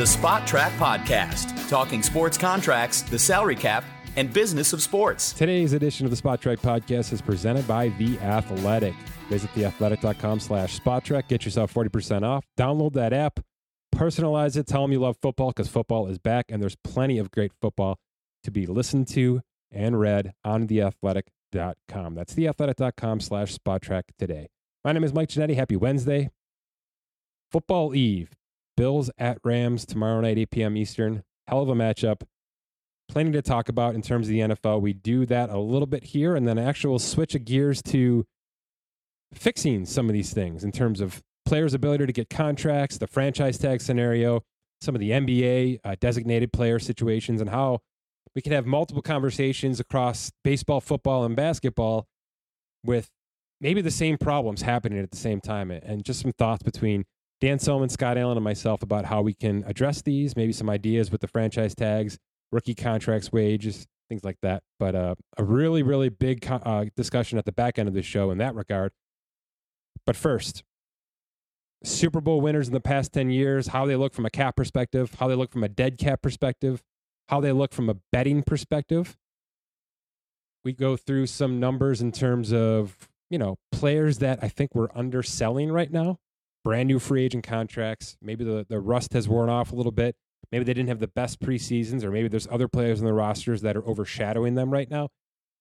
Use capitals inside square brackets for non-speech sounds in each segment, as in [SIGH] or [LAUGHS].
the Spotrac Podcast, talking sports contracts, the salary cap, and business of sports. Today's edition of the Spotrac Podcast is presented by The Athletic. Visit theathletic.com slash spotrac. Get yourself 40% off. Download that app. Personalize it. Tell them you love football because football is back and there's plenty of great football to be listened to and read on theathletic.com. That's theathletic.com slash spotrac today. My name is Mike Ginnitti. Happy Wednesday. Football Eve. Bills at Rams tomorrow night, 8 p.m. Eastern. Hell of a matchup. Plenty to talk about in terms of the NFL. We do that a little bit here, and then actually we'll switch of gears to fixing some of these things in terms of players' ability to get contracts, the franchise tag scenario, some of the NBA uh, designated player situations, and how we can have multiple conversations across baseball, football, and basketball with maybe the same problems happening at the same time, and just some thoughts between Dan Soemann, Scott Allen, and myself about how we can address these, maybe some ideas with the franchise tags, rookie contracts, wages, things like that. But uh, a really, really big uh, discussion at the back end of the show in that regard. But first, Super Bowl winners in the past 10 years, how they look from a cap perspective, how they look from a dead cap perspective, how they look from a betting perspective. We go through some numbers in terms of, you know, players that I think we're underselling right now brand new free agent contracts. Maybe the, the rust has worn off a little bit. Maybe they didn't have the best preseasons, or maybe there's other players in the rosters that are overshadowing them right now.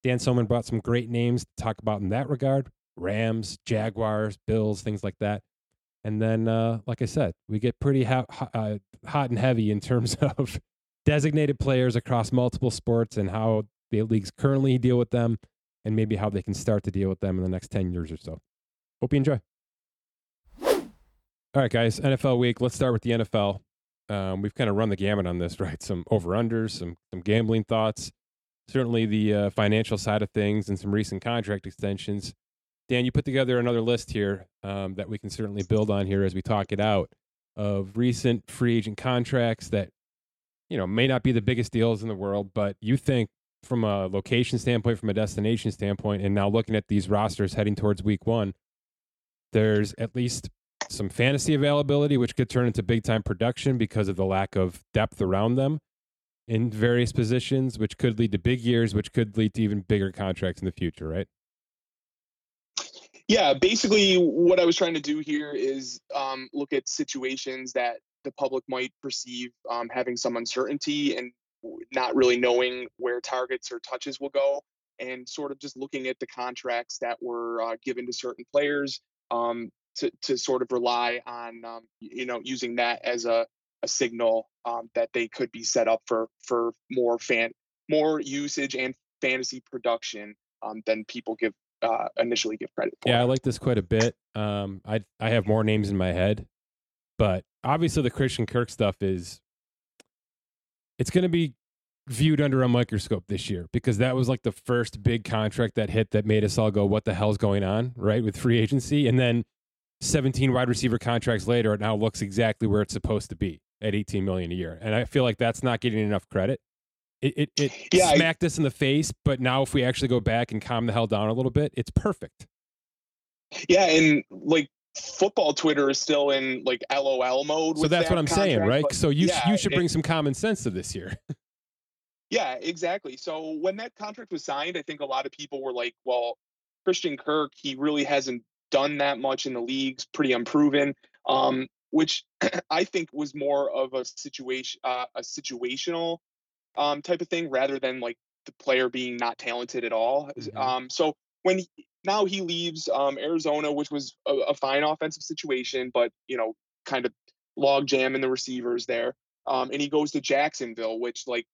Dan Soemann brought some great names to talk about in that regard Rams, Jaguars, Bills, things like that. And then, uh, like I said, we get pretty uh, hot and heavy in terms [LAUGHS] of designated players across multiple sports and how the leagues currently deal with them and maybe how they can start to deal with them in the next 10 years or so. Hope you enjoy. All right, guys. NFL week. Let's start with the NFL. Um, we've kind of run the gamut on this, [LAUGHS] right? Some over unders, some some gambling thoughts, certainly the uh, financial side of things, and some recent contract extensions. Dan, you put together another list here um, that we can certainly build on here as we talk it out of recent free agent contracts that you know may not be the biggest deals in the world, but you think from a location standpoint, from a destination standpoint, and now looking at these rosters heading towards Week One, there's at least some fantasy availability, which could turn into big time production because of the lack of depth around them in various positions, which could lead to big years, which could lead to even bigger contracts in the future, right? Yeah, basically, what I was trying to do here is um, look at situations that the public might perceive um, having some uncertainty and not really knowing where targets or touches will go, and sort of just looking at the contracts that were uh, given to certain players, um, to, to sort of rely on um, you know using that as a, a signal um, that they could be set up for for more fan more usage and fantasy production um, than people give uh, initially give credit for. Yeah, I like this quite a bit. Um, I I have more names in my head, but obviously the Christian Kirk stuff is it's going to be viewed under a microscope this year because that was like the first big contract that hit that made us all go, "What the hell's going on?" Right with free agency, and then 17 wide receiver contracts later, it now looks exactly where it's supposed to be at 18 million a year. And I feel like that's not getting enough credit. It it, it yeah, smacked I, us in the face, but now if we actually go back and calm the hell down a little bit, it's perfect. Yeah, and like football Twitter is still in like LOL mode. So that's that what I'm contract, saying, right? So you yeah, you should bring it, some common sense to this year. [LAUGHS] yeah, exactly. So when that contract was signed, I think a lot of people were like, "Well, Christian Kirk, he really hasn't done that much in the leagues, pretty unproven. Um, which [CLEARS THROAT] I think was more of a situation, uh, a situational um, type of thing, rather than like the player being not talented at all. Mm-hmm. Um, so when he, now he leaves um, Arizona, which was a, a, fine offensive situation, but you know, kind of log jam in the receivers there, um, and he goes to Jacksonville, which like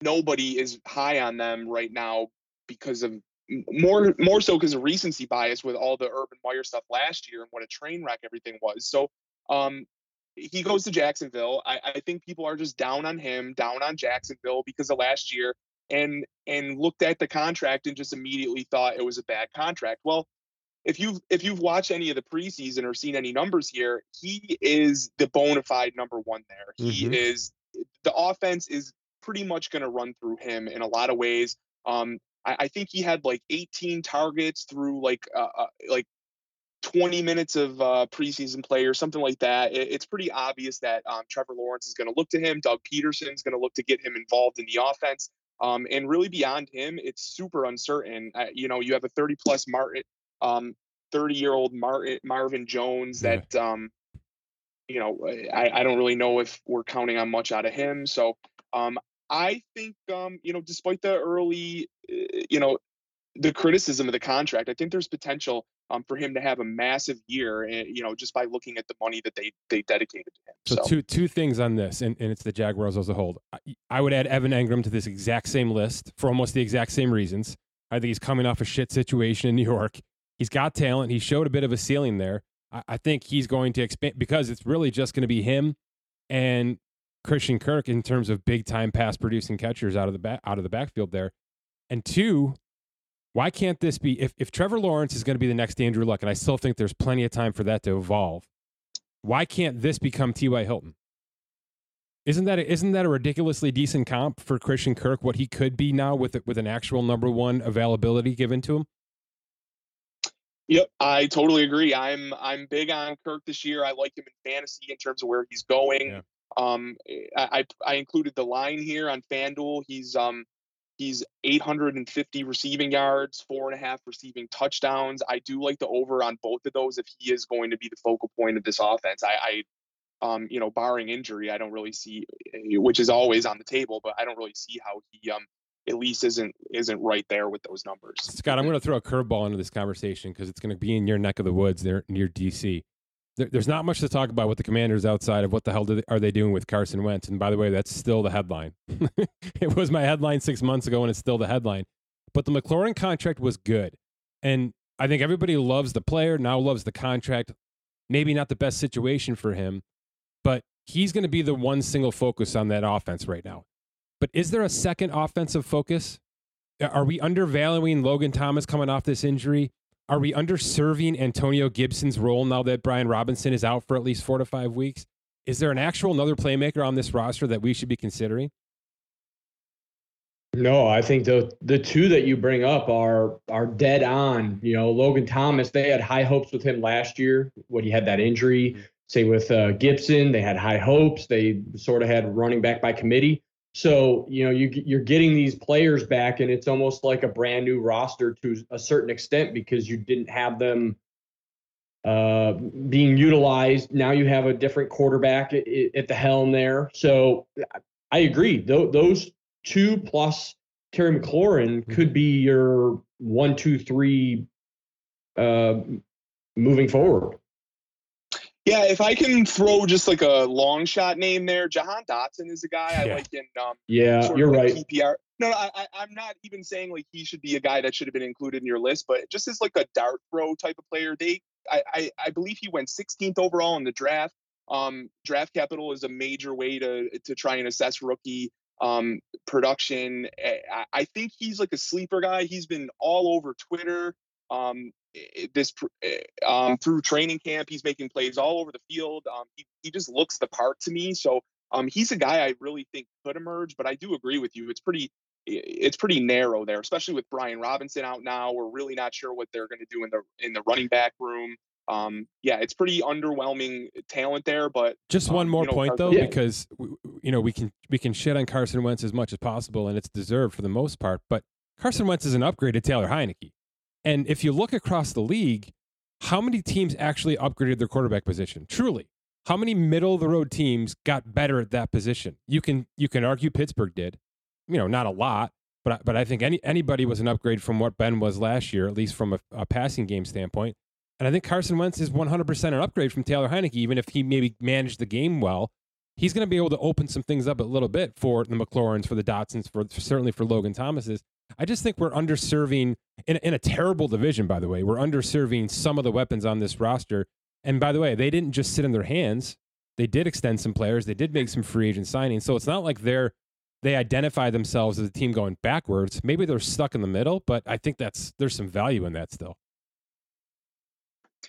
nobody is high on them right now because of more more so because of recency bias with all the Urban Meyer stuff last year and what a train wreck everything was. So um, he goes to Jacksonville. I, I think people are just down on him, down on Jacksonville because of last year, and and looked at the contract and just immediately thought it was a bad contract. Well, if you've if you've watched any of the preseason or seen any numbers here, he is the bona fide number one there. Mm-hmm. He is the offense is pretty much going to run through him in a lot of ways. Um, I, I think he had like 18 targets through like uh, uh, like 20 minutes of uh, preseason play or something like that, it, it's pretty obvious that um, Trevor Lawrence is going to look to him. Doug Pederson is going to look to get him involved in the offense. Um, and really beyond him, it's super uncertain. Uh, you know, you have a 30 plus Martin, um, 30 year old Martin, Marvin Jones that, um, you know, I, I don't really know if we're counting on much out of him. So um, I think, um, you know, despite the early, you know, the criticism of the contract, I think there's potential um, for him to have a massive year, eh, you know, just by looking at the money that they they dedicated to him. So, so. two two things on this, and, and it's the Jaguars as a whole. I would add Evan Engram to this exact same list for almost the exact same reasons. I think he's coming off a shit situation in New York. He's got talent. He showed a bit of a ceiling there. I, I think he's going to expand because it's really just going to be him and Christian Kirk in terms of big time pass producing catchers out of the back out of the backfield there. And two, why can't this be if, if Trevor Lawrence is going to be the next Andrew Luck, and I still think there's plenty of time for that to evolve, why can't this become T.Y. Hilton? Isn't that a, isn't that a ridiculously decent comp for Christian Kirk? What he could be now with with an actual number one availability given to him. Yep, I totally agree. I'm I'm big on Kirk this year. I like him in fantasy in terms of where he's going. Yeah. Um, I, I included the line here on FanDuel. He's um he's 850 receiving yards, four and a half receiving touchdowns. I do like the over on both of those if he is going to be the focal point of this offense. I, I um, you know, barring injury, I don't really see, which is always on the table, but I don't really see how he um at least isn't isn't right there with those numbers. Scott, I'm going to throw a curveball into this conversation because it's going to be in your neck of the woods there near DC there, there's not much to talk about with the Commanders outside of what the hell they, are they doing with Carson Wentz. And by the way, that's still the headline. [LAUGHS] it was my headline six months ago, and it's still the headline. But the McLaurin contract was good, and I think everybody loves the player now, loves the contract. Maybe not the best situation for him, but he's going to be the one single focus on that offense right now. But is there a second offensive focus? Are we undervaluing Logan Thomas coming off this injury? Are we underserving Antonio Gibson's role now that Brian Robinson is out for at least four to five weeks? Is there an actual another playmaker on this roster that we should be considering? No, I think the the two that you bring up are are dead on. You know, Logan Thomas, they had high hopes with him last year when he had that injury. Say with uh, Gibson, they had high hopes. They sort of had running back by committee. So, you know, you, you're getting these players back, and it's almost like a brand new roster to a certain extent because you didn't have them uh, being utilized. Now you have a different quarterback at, at the helm there. So I agree. Th- those two plus Terry McLaurin mm-hmm. could be your one, two, three uh, moving forward. Yeah, if I can throw just like a long shot name there, Jahan Dotson is a guy I like in. Um, yeah, you're right. PPR. No, no I, I'm not even saying like he should be a guy that should have been included in your list, but just as like a dart throw type of player, they, I, I, I believe he went 16th overall in the draft. Um, draft capital is a major way to to try and assess rookie um, production. I, I think he's like a sleeper guy. He's been all over Twitter. Um, this eh, um, through training camp. He's making plays all over the field. Um, he, he just looks the part to me. So um, he's a guy I really think could emerge. But I do agree with you. It's pretty it's pretty narrow there, especially with Brian Robinson out now. We're really not sure what they're going to do in the in the running back room. Um, yeah, it's pretty underwhelming talent there. But just one um, more you know, point Carson, though, yeah. because you know we can we can shit on Carson Wentz as much as possible, and it's deserved for the most part. But Carson Wentz is an upgrade to Taylor Heinicke. And if you look across the league, how many teams actually upgraded their quarterback position? Truly, how many middle of the road teams got better at that position? You can you can argue Pittsburgh did, you know, not a lot, but but I think any anybody was an upgrade from what Ben was last year, at least from a, a passing game standpoint. And I think Carson Wentz is 100% an upgrade from Taylor Heinicke, even if he maybe managed the game well. He's going to be able to open some things up a little bit for the McLaurins, for the Dotsons, for, for certainly for Logan Thomas's. I just think we're underserving in, in a terrible division, by the way. We're underserving some of the weapons on this roster. And by the way, they didn't just sit in their hands. They did extend some players. They did make some free agent signings. So it's not like they're they identify themselves as a team going backwards. Maybe they're stuck in the middle, but I think that's there's some value in that still.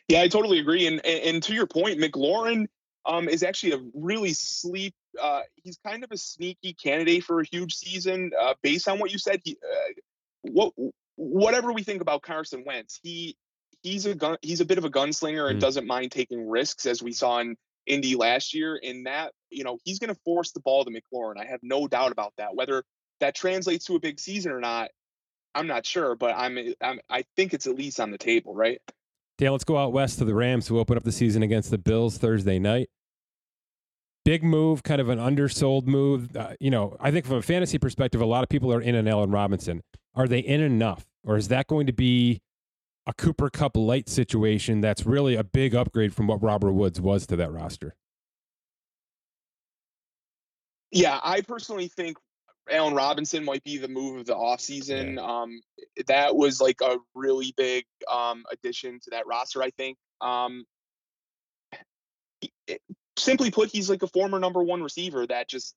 Yeah, I totally agree. And and to your point, McLaurin um, is actually a really sleep uh, he's kind of a sneaky candidate for a huge season. Uh, based on what you said, he uh, what whatever we think about Carson Wentz, he he's a gun he's a bit of a gunslinger and mm. doesn't mind taking risks as we saw in Indy last year. In that, you know, he's going to force the ball to McLaurin. I have no doubt about that. Whether that translates to a big season or not, I'm not sure, but I'm, I'm I think it's at least on the table, right? Dan, let's go out west to the Rams who open up the season against the Bills Thursday night. Big move, kind of an undersold move. Uh, you know, I think from a fantasy perspective, a lot of people are in an Allen Robinson. Are they in enough? Or is that going to be a Cooper Kupp light situation that's really a big upgrade from what Robert Woods was to that roster? Yeah, I personally think Allen Robinson might be the move of the offseason. Yeah. Um, that was like a really big um, addition to that roster, I think. Um, it, simply put, he's like a former number one receiver that just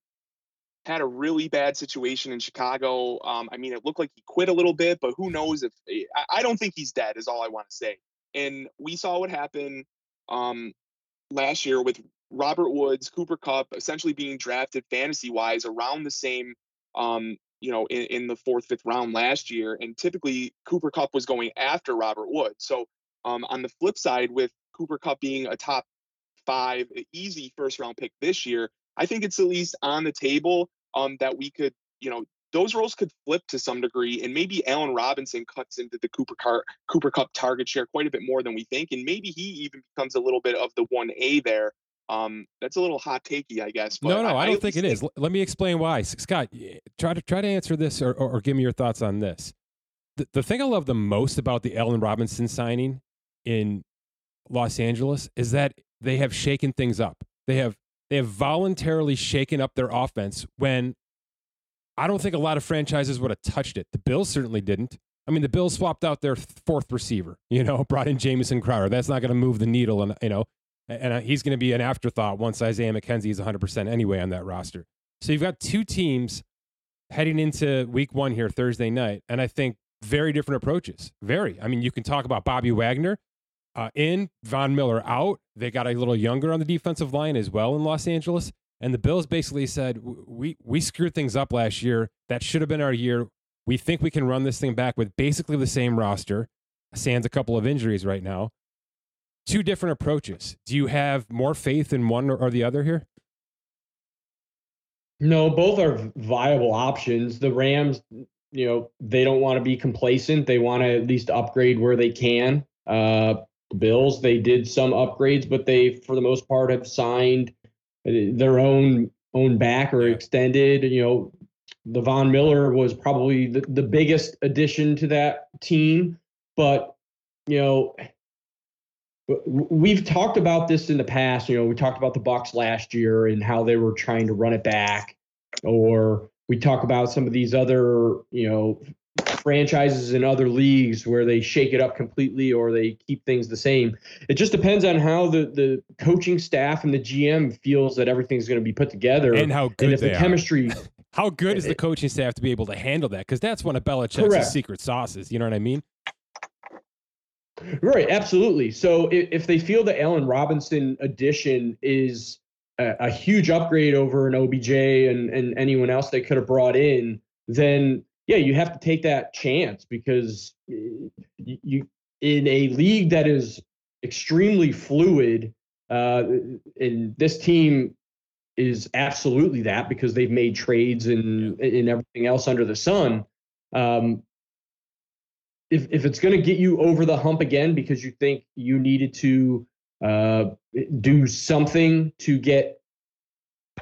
had a really bad situation in Chicago. Um, I mean, it looked like he quit a little bit, but who knows if eh, I, I don't think he's dead, is all I want to say. And we saw what happened um, last year with Robert Woods, Cooper Kupp, essentially being drafted fantasy wise around the same, um, you know, in, in, the fourth, fifth round last year. And typically Cooper Kupp was going after Robert Wood. So um, on the flip side, with Cooper Kupp being a top five easy first round pick this year, I think it's at least on the table um, that we could, you know, those roles could flip to some degree, and maybe Allen Robinson cuts into the Cooper Car- Cooper Kupp target share quite a bit more than we think, and maybe he even becomes a little bit of the one A there. Um, that's a little hot takey, I guess. no, no, I, I don't think it think... is. Let me explain why. Scott, try to try to answer this, or, or, or give me your thoughts on this. The, the thing I love the most about the Allen Robinson signing in Los Angeles is that they have shaken things up. They have they have voluntarily shaken up their offense when I don't think a lot of franchises would have touched it. The Bills certainly didn't. I mean, the Bills swapped out their fourth receiver, [LAUGHS] you know, brought in Jamison Crowder. That's not going to move the needle, and you know, and uh, he's going to be an afterthought once Isaiah McKenzie is 100% anyway on that roster. So you've got two teams heading into week one here Thursday night, and I think very different approaches. Very. I mean, you can talk about Bobby Wagner uh, in, Von Miller out. They got a little younger on the defensive line as well in Los Angeles. And the Bills basically said, we, we screwed things up last year. That should have been our year. We think we can run this thing back with basically the same roster. Sans a couple of injuries right now. Two different approaches. Do you have more faith in one or the other here? No, both are viable options. The Rams, you know, they don't want to be complacent. They want to at least upgrade where they can. Uh, Bills, they did some upgrades, but they, for the most part, have signed uh, their own own back or extended. You know, the Von Miller was probably the, the biggest addition to that team, but you know, we've talked about this in the past. You know, we talked about the Bucs last year and how they were trying to run it back, or we talk about some of these other, you know, franchises in other leagues where they shake it up completely or they keep things the same. It just depends on how the, the coaching staff and the GM feels that everything's going to be put together and how good and if the chemistry. [LAUGHS] how good is the eh, eh coaching staff to be able to handle that? Because that's one of Belichick's secret sauces. You know what I mean? Right, absolutely. So if, if they feel the Allen Robinson addition is a, a huge upgrade over an OBJ and, and anyone else they could have brought in, then yeah, you have to take that chance because you, you in a league that is extremely fluid, uh, and this team is absolutely that because they've made trades and and everything else under the sun. Um, if if it's going to get you over the hump again because you think you needed to uh, do something to get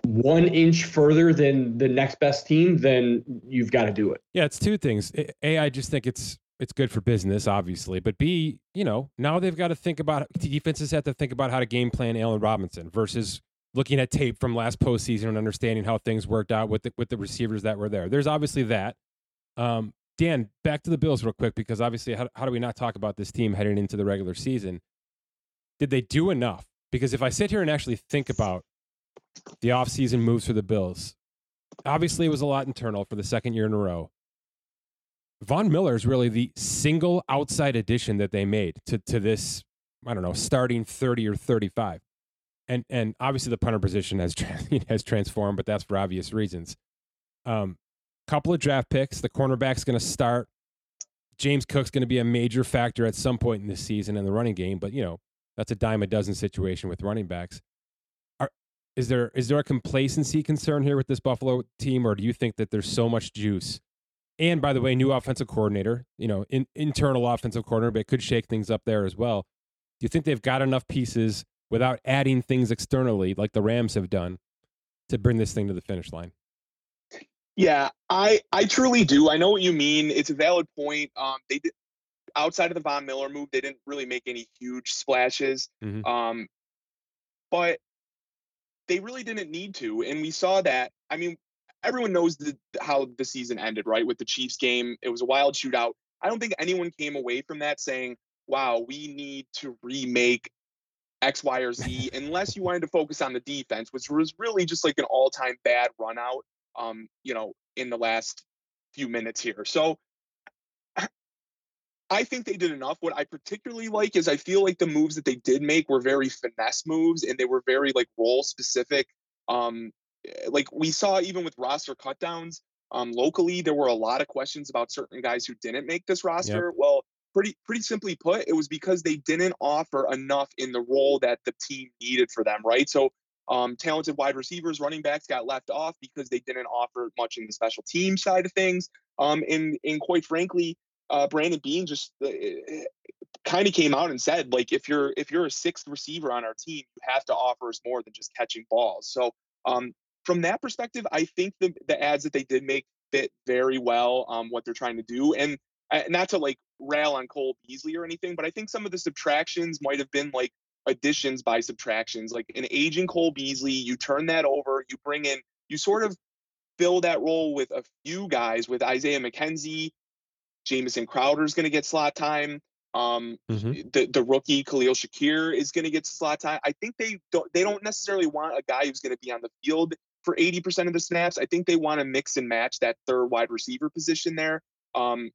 one inch further than the next best team, then you've got to do it. Yeah, it's two things. A, I just think it's it's good for business, obviously, but B, you know, now they've got to think about defenses have to think about how to game plan Allen Robinson versus looking at tape from last postseason and understanding how things worked out with the with the receivers that were there. There's obviously that. Um, Dan, back to the Bills real quick because obviously, how, how do we not talk about this team heading into the regular season? Did they do enough? Because if I sit here and actually think about the offseason moves for the Bills. Obviously, it was a lot internal for the second year in a row. Von Miller is really the single outside addition that they made to, to this, I don't know, starting 30 or 35. And, and obviously the punter position has, [LAUGHS] has transformed, but that's for obvious reasons. Um, couple of draft picks. The cornerback's going to start. James Cook's going to be a major factor at some point in this season in the running game, but you know that's a dime a dozen situation with running backs. Are, is there is there a complacency concern here with this Buffalo team, or do you think that there's so much juice? And by the way, new offensive coordinator, you know, in, internal offensive coordinator, but it could shake things up there as well. Do you think they've got enough pieces without adding things externally, like the Rams have done, to bring this thing to the finish line? Yeah, I I truly do. I know what you mean. It's a valid point. Um, they did outside of the Von Miller move, they didn't really make any huge splashes. Mm-hmm. Um, but they really didn't need to, and we saw that. I mean, everyone knows the, how the season ended, right? With the Chiefs game, it was a wild shootout. I don't think anyone came away from that saying, "Wow, we need to remake X, Y, or Z," unless you wanted to focus on the defense, which was really just like an all-time bad run out. Um, you know, in the last few minutes here. So I think they did enough. What I particularly like is I feel like the moves that they did make were very finesse moves and they were very like role specific. Um, eh, like we saw even with roster cutdowns um, locally, there were a lot of questions about certain guys who didn't make this roster. Yep. Well, pretty pretty simply put, it was because they didn't offer enough in the role that the team needed for them, right? So um, talented wide receivers, running backs got left off because they didn't offer much in the special team side of things. Um, and and quite frankly, uh, Brandon Beane just uh, kind of came out and said, like, if you're if you're a sixth receiver on our team, you have to offer us more than just catching balls. So um, from that perspective, I think the the ads that they did make fit very well um, what they're trying to do, and uh, not to like rail on Cole Beasley or anything, but I think some of the subtractions might have been like additions by subtractions, like an aging Cole Beasley. You turn that over, you bring in, you sort of fill that role with a few guys with Isaiah McKenzie Jamison Crowder is going to get slot time. Um, mm-hmm. the the rookie Khalil Shakir is going to get slot time. I think they don't they don't necessarily want a guy who's going to be on the field for 80% of the snaps. I think they want to mix and match that third wide receiver position there. Um,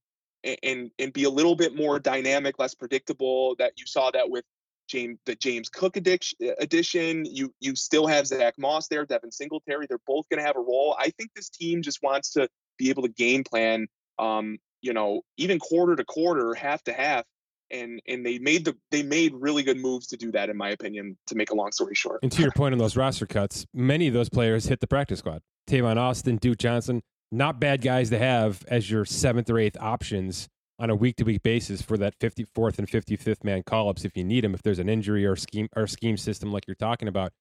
and and be a little bit more dynamic, less predictable. That you saw that with James the James Cook addition. You you still have Zack Moss there, Devin Singletary. They're both going to have a role. I think this team just wants to be able to game plan um, you know, even quarter to quarter, half to half. And and they made the they made really good moves to do that, in my opinion, to make a long story short. And to your point on those roster cuts, many of those players hit the practice squad. Tavon Austin, Duke Johnson, not bad guys to have as your seventh or eighth options on a week to week basis for that 54th and 55th man call ups if you need them, if there's an injury or scheme or scheme system like you're talking about.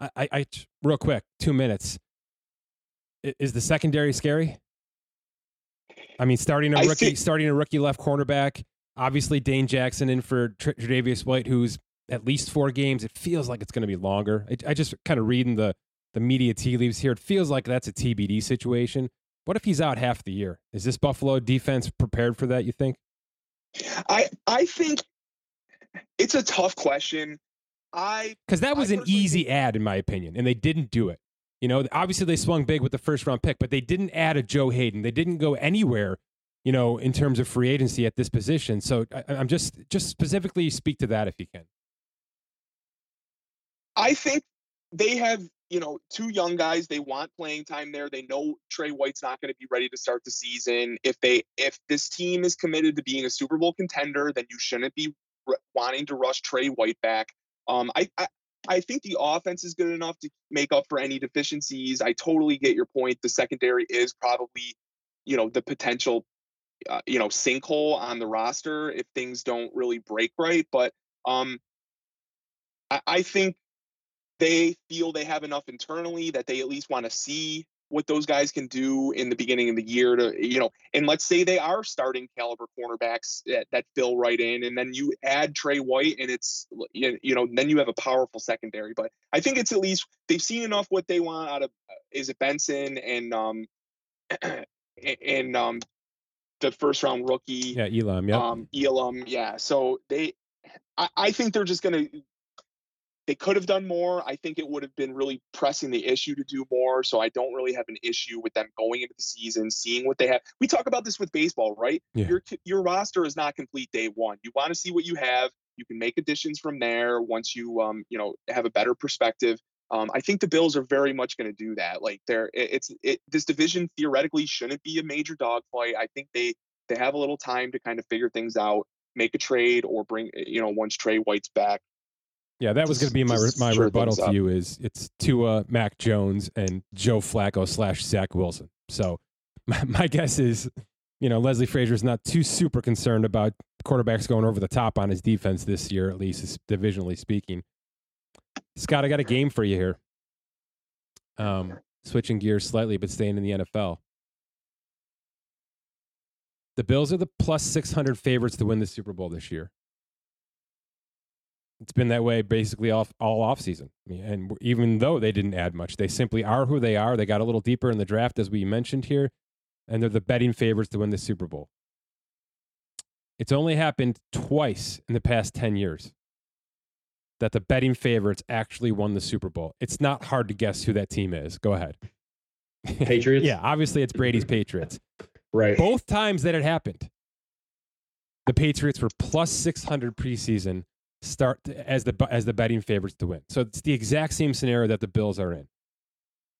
I, I, I real quick, two minutes. Is the secondary scary? I mean, starting a rookie, think, starting a rookie left cornerback. Obviously, Dane Jackson in for Tre'Davious White, who's at least four games. It feels like it's going to be longer. I, I just kind of reading the the media tea leaves here. It feels like that's a TBD situation. What if he's out half the year? Is this Buffalo defense prepared for that? You think? I I think it's a tough question. I because that was I an easy ad in my opinion, and they didn't do it. You know, obviously they swung big with the first round pick, but they didn't add a Joe Haden. They didn't go anywhere, you know, in terms of free agency at this position. So I, am just just specifically speak to that if you can. I think they have, you know, two young guys. They want playing time there. They know Trey White's not going to be ready to start the season. If they if this team is committed to being a Super Bowl contender, then you shouldn't be wanting to rush Trey White back. Um, I, I I think the offense is good enough to make up for any deficiencies. I totally get your point. The secondary is probably, you know, the potential, uh, you know, sinkhole on the roster if things don't really break right. But um, I, I think they feel they have enough internally that they at least want to see what those guys can do in the beginning of the year to you know and let's say they are starting caliber cornerbacks that, that fill right in and then you add Trey White and it's you know then you have a powerful secondary but I think it's at least they've seen enough what they want out of uh, is it Benson and um [CLEARS THROAT] and um the first round rookie yeah Elam yeah um Elam yeah so they I, I think they're just gonna they could have done more. I think it would have been really pressing the issue to do more. So I don't really have an issue with them going into the season, seeing what they have. We talk about this with baseball, right? Yeah. Your your roster is not complete day one. You want to see what you have. You can make additions from there once you um you know have a better perspective. Um, I think the Bills are very much going to do that. Like they're it's it, this division theoretically shouldn't be a major dogfight. I think they they have a little time to kind of figure things out, make a trade, or bring you know once Trey White's back. Yeah, that was going to be my my sure rebuttal to you is it's Tua, Mac Jones, and Joe Flacco slash Zach Wilson. So [LAUGHS] my, my guess is, you know, Leslie Frazier's not too super concerned about quarterbacks going over the top on his defense this year, at least divisionally speaking. Scott, I got a game for you here. Um, switching gears slightly, but staying in the NFL. The Bills are the plus 600 favorites to win the Super Bowl this year. It's been that way basically off all off season. And even though they didn't add much, they simply are who they are. They got a little deeper in the draft, as we mentioned here, and they're the betting favorites to win the Super Bowl. It's only happened twice in the past 10 years that the betting favorites actually won the Super Bowl. It's not hard to guess who that team is. Go ahead. [LAUGHS] Patriots. yeah, obviously it's Brady's Patriots. Right. Both times that it happened, the Patriots were plus 600 preseason start as the as the betting favorites to win. So it's the exact same scenario that the Bills are in.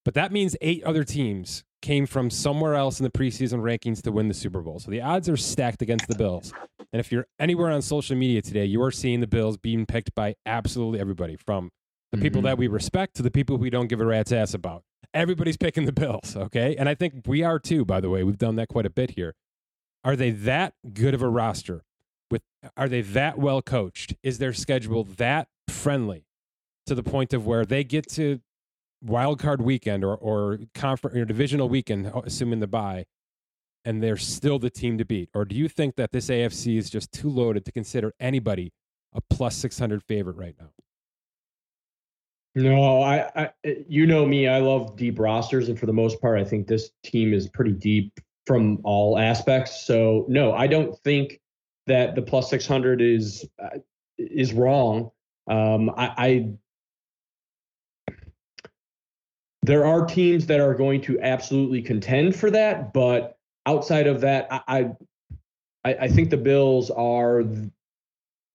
But that means eight other teams came from somewhere else in the preseason rankings to win the Super Bowl. So the odds are stacked against the Bills. And if you're anywhere on social media today, you are seeing the Bills being picked by absolutely everybody from the people Mhm. that we respect to the people we don't give a rat's ass about. Everybody's picking the Bills, okay? And I think we are too, by the way. We've done that quite a bit here. Are they that good of a roster? With are they that well coached? Is their schedule that friendly to the point of where they get to wild card weekend or or conference or divisional weekend, assuming the bye, and they're still the team to beat? Or do you think that this AFC is just too loaded to consider anybody a plus six hundred favorite right now? No, I, I, you know me. I love deep rosters, and for the most part, I think this team is pretty deep from all aspects. So, no, I don't think that the plus six hundred is uh, is wrong. Um, I, I there are teams that are going to absolutely contend for that, but outside of that, I, I, I think the Bills are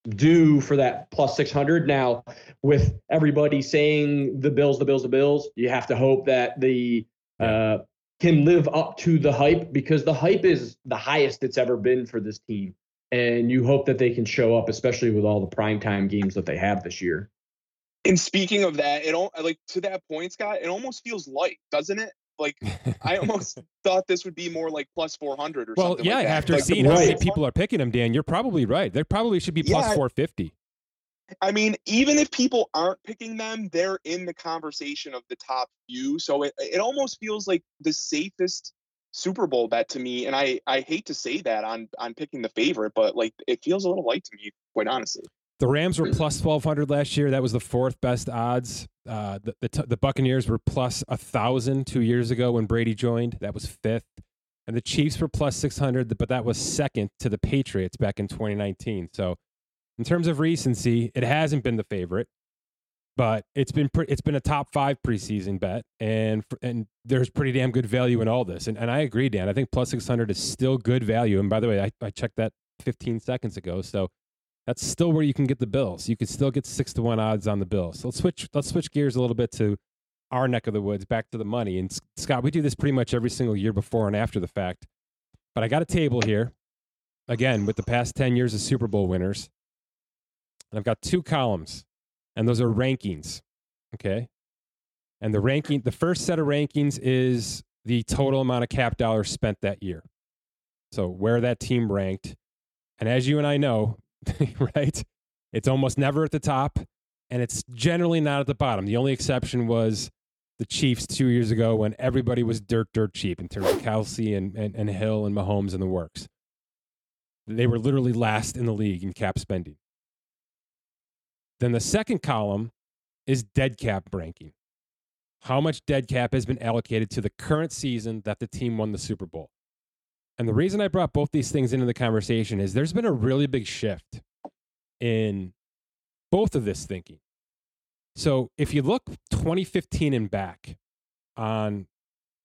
due for that plus 600 now with everybody saying the bills the bills the bills you have to hope that the uh, can live up to the hype because the hype is the highest it's ever been for this team and you hope that they can show up especially with all the primetime games that they have this year And speaking of that, it all like to that point, Scott, it almost feels light, doesn't it? Like I almost [LAUGHS] thought this would be more like plus four hundred or Well, something. yeah, like after Like, the seeing how many people are picking them, Dan, you're probably right. There probably should be plus Yeah. 450. I mean, even if people aren't picking them, they're in the conversation of the top few. So it it almost feels like the safest Super Bowl bet to me. And I I hate to say that on on picking the favorite, but like it feels a little light to me, quite honestly. The Rams were [CLEARS THROAT] plus 1200 last year. That was the fourth best odds. Uh, the, the, the Buccaneers were plus plus a thousand two years ago when Brady joined. That was fifth. And the Chiefs were plus 600, but that was second to the Patriots back in 2019. So, in terms of recency, it hasn't been the favorite, but it's been pre- it's been a top five preseason bet, and and there's pretty damn good value in all this. And, and I agree, Dan. I think plus 600 is still good value. And by the way, I, I checked that 15 seconds ago. So that's still where you can get the Bills. You could still get six to one odds on the Bills. So let's switch. Let's switch gears a little bit to our neck of the woods, back to the money. And Scott, we do this pretty much every single year before and after the fact. But I got a table here, again with the past ten years of Super Bowl winners, and I've got two columns, and those are rankings. Okay, and the ranking, the first set of rankings is the total amount of cap dollars spent that year. So where that team ranked, and as you and I know, [LAUGHS] right? It's almost never at the top, and it's generally not at the bottom. The only exception was the Chiefs two years ago when everybody was dirt, dirt cheap in terms of Kelce and, and, and Hill and Mahomes and the works. They were literally last in the league in cap spending. Then the second column is dead cap ranking. How much dead cap has been allocated to the current season that the team won the Super Bowl? And the reason I brought both these things into the conversation is there's been a really big shift in both of this thinking. So if you look 2015 and back on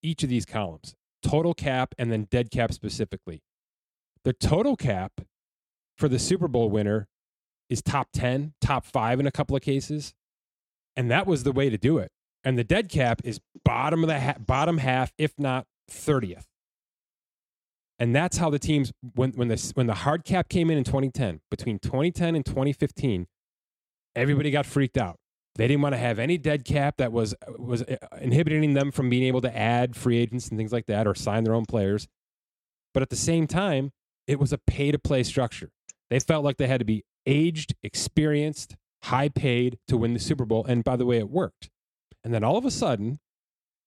each of these columns, total cap and then dead cap specifically, the total cap for the Super Bowl winner is top 10, top five in a couple of cases. And that was the way to do it. And the dead cap is bottom of the ha- bottom half, if not 30th. And that's how the teams when when the when the hard cap came in in 2010, between 2010 and 2015, everybody got freaked out. They didn't want to have any dead cap that was was uh, inhibiting them from being able to add free agents and things like that or sign their own players. But at the same time, it was a pay to play structure. They felt like they had to be aged, experienced, high paid to win the Super Bowl. And by the way, it worked. And then all of a sudden,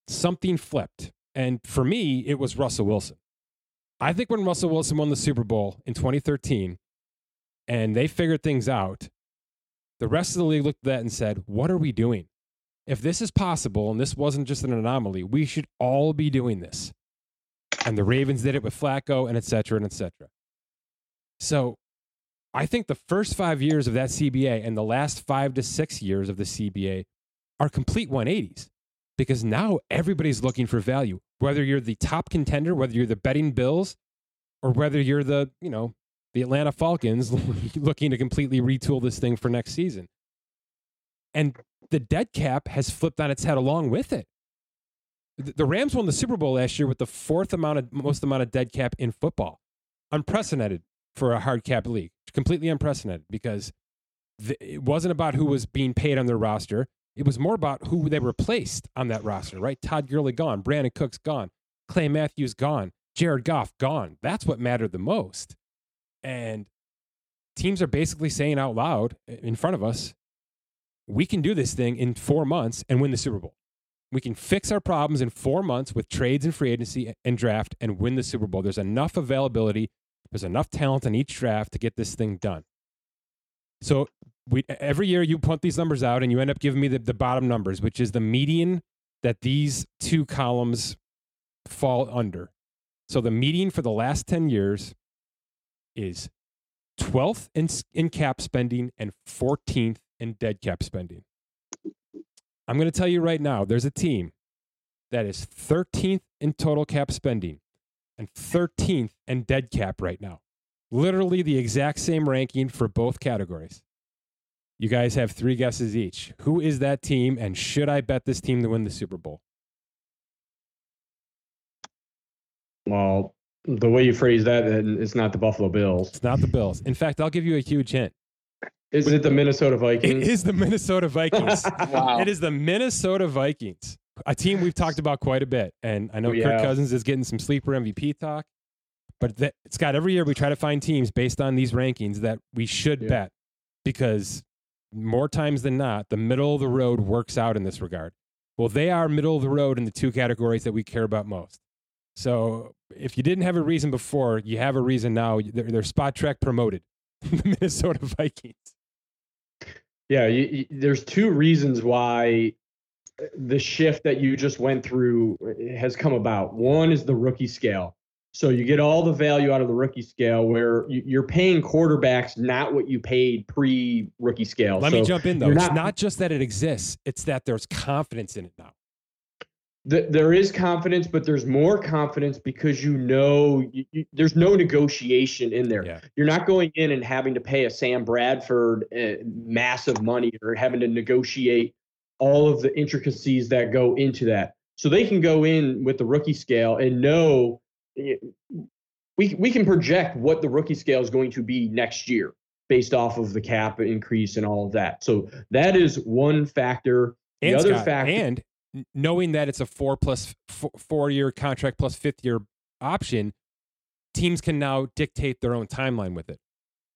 something flipped. And for me, it was Russell Wilson. I think when Russell Wilson won the Super Bowl in 2013 and they figured things out, the rest of the league looked at that and said, What are we doing? If this is possible and this wasn't just an anomaly, we should all be doing this. And the Ravens did it with Flacco and et cetera and et cetera. So I think the first five years of that CBA and the last five to six years of the CBA are complete 180s because now everybody's looking for value. Whether you're the top contender, whether you're the betting Bills, or whether you're the, you know, the Atlanta Falcons [LAUGHS] looking to completely retool this thing for next season. And the dead cap has flipped on its head along with it. The Rams won the Super Bowl last year with the fourth amount of most amount of dead cap in football. Unprecedented for a hard cap league. Completely unprecedented because it wasn't about who was being paid on their roster. It was more about who they replaced on that roster, right? Todd Gurley gone, Brandin Cooks gone, Clay Matthews gone, Jared Goff gone. That's what mattered the most. And teams are basically saying out loud in front of us, we can do this thing in four months and win the Super Bowl. We can fix our problems in four months with trades and free agency and draft and win the Super Bowl. There's enough availability, there's enough talent in each draft to get this thing done. So we every year you put these numbers out and you end up giving me the, the bottom numbers, which is the median that these two columns fall under. So the median for the last 10 years is 12th in, in cap spending and 14th in dead cap spending. I'm going to tell you right now there's a team that is 13th in total cap spending and 13th in dead cap right now. Literally the exact same ranking for both categories. You guys have three guesses each. Who is that team, and should I bet this team to win the Super Bowl? Well, the way you phrase that, it's not the Buffalo Bills. It's not the Bills. In fact, I'll give you a huge hint. Is it the Minnesota Vikings? It is the Minnesota Vikings. [LAUGHS] wow. It is the Minnesota Vikings, a team we've talked about quite a bit. And I know we Kirk. Cousins is getting some sleeper MVP talk, but that, Scott, every year we try to find teams based on these rankings that we should yeah. bet because more times than not, the middle of the road works out in this regard. Well, they are middle of the road in the two categories that we care about most. So if you didn't have a reason before, you have a reason now. They're, they're Spotrac promoted, [LAUGHS] the Minnesota Vikings. Yeah, you, you, there's two reasons why the shift that you just went through has come about. One is the rookie scale. So you get all the value out of the rookie scale where you're paying quarterbacks not what you paid pre rookie scale. Let so me jump in though. Not, it's not just that it exists, it's that there's confidence in it now. The, there is confidence, but there's more confidence because you know you, you, there's no negotiation in there. Yeah. You're not going in and having to pay a Sam Bradford uh, massive money or having to negotiate all of the intricacies that go into that. So they can go in with the rookie scale and know eh, we we can project what the rookie scale is going to be next year based off of the cap increase and all of that. So that is one factor. The and other Scott, factor, and knowing that it's a four plus four, four year contract plus fifth year option, teams can now dictate their own timeline with it.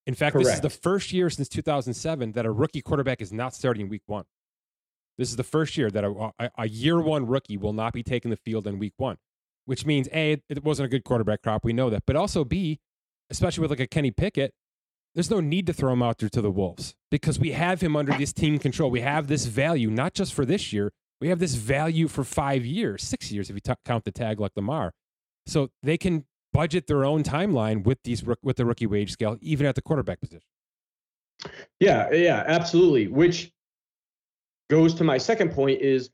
In fact, Correct. this is the first year since 2007 that a rookie quarterback is not starting week one. This is the first year that a, a, a year one rookie will not be taking the field in week one which means A, it wasn't a good quarterback crop. We know that. But also B, especially with like a Kenny Pickett, there's no need to throw him out there to the Wolves because we have him under this team control. We have this value, not just for this year. We have this value for five years, six years if you t- count the tag like Lamar. So they can budget their own timeline with these with the rookie wage scale, even at the quarterback position. Yeah, yeah, absolutely. Which goes to my second point is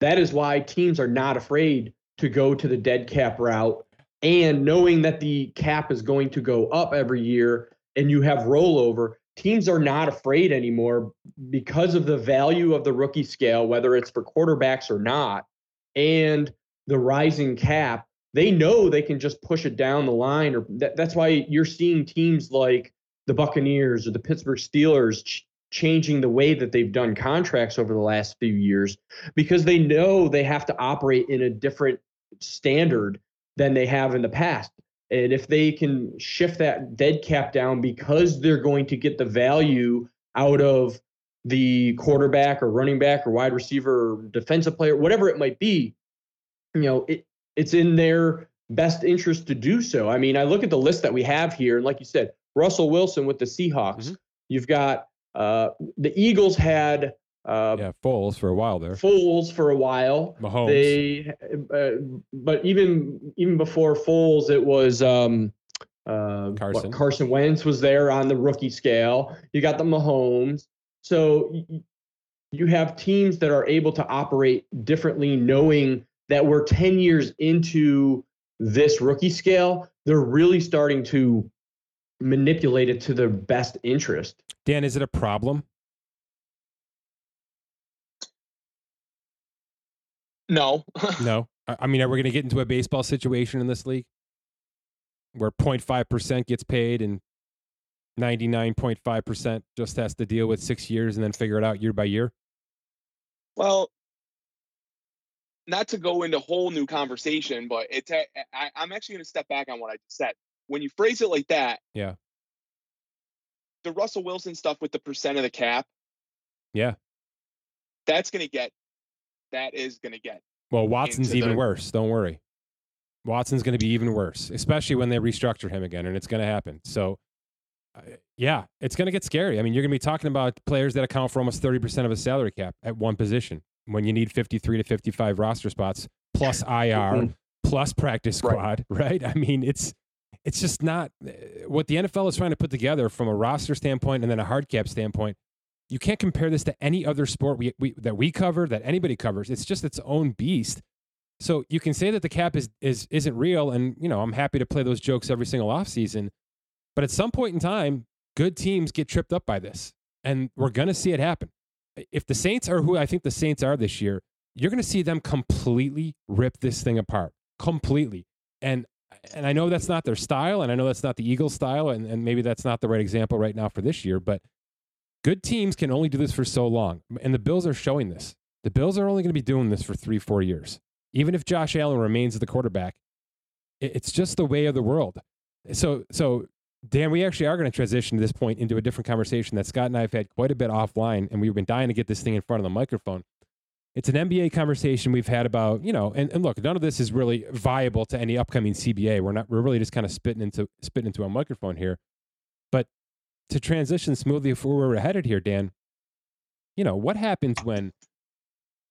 that is why teams are not afraid to go to the dead cap route and knowing that the cap is going to go up every year and you have rollover teams are not afraid anymore because of the value of the rookie scale whether it's for quarterbacks or not and the rising cap they know they can just push it down the line. Or that, that's why you're seeing teams like the Buccaneers or the Pittsburgh Steelers changing the way that they've done contracts over the last few years because they know they have to operate in a different standard than they have in the past. And if they can shift that dead cap down because they're going to get the value out of the quarterback or running back or wide receiver or defensive player, whatever it might be, you know, it, it's in their best interest to do so. I mean, I look at the list that we have here, and like you said, Russell Wilson with the Seahawks. Mm-hmm. You've got uh, the Eagles had uh, yeah, Foles for a while there. Foles for a while. Mahomes. They, uh, but even even before Foles, it was um, uh, Carson. What, Carson Wentz was there on the rookie scale. You got the Mahomes. So you have teams that are able to operate differently, knowing that we're 10 years into this rookie scale. They're really starting to manipulate it to their best interest. Dan, is it a problem? No. [LAUGHS] no. I mean, are we going to get into a baseball situation in this league where 0.5% gets paid and 99.5% just has to deal with six years and then figure it out year by year? Well, not to go into a whole new conversation, but it's I, I'm actually going to step back on what I just said. When you phrase it like that, yeah, the Russell Wilson stuff with the percent of the cap, yeah, that's going to get that is going to get. Well, Watson's even the, worse. Don't worry. Watson's going to be even worse, especially when they restructure him again, and it's going to happen. So yeah, it's going to get scary. I mean, you're going to be talking about players that account for almost 30% of a salary cap at one position when you need 53 to 55 roster spots plus IR mm-hmm. plus practice squad, right. [LAUGHS] right? I mean, it's it's just not eh, what the NFL is trying to put together from a roster standpoint and then a hard cap standpoint. You can't compare this to any other sport we, we, that we cover, that anybody covers. It's just its own beast. So you can say that the cap is is isn't real, and you know I'm happy to play those jokes every single offseason. But at some point in time, good teams get tripped up by this, and we're going to see it happen. If the Saints are who I think the Saints are this year, you're going to see them completely rip this thing apart, completely. And and I know that's not their style, and I know that's not the Eagles' style, and, and maybe that's not the right example right now for this year. But good teams can only do this for so long, and the Bills are showing this. The Bills are only going to be doing this for three, four years. Even if Josh Allen remains the quarterback, it's just the way of the world. So, so Dan, we actually are going to transition to this point into a different conversation that Scott and I have had quite a bit offline, and we've been dying to get this thing in front of the microphone. It's an NBA conversation we've had about, you know, and, and look, none of this is really viable to any upcoming CBA. We're not, we're really just kind of spitting into spitting into a microphone here. But to transition smoothly for where we're headed here, Dan, you know, what happens when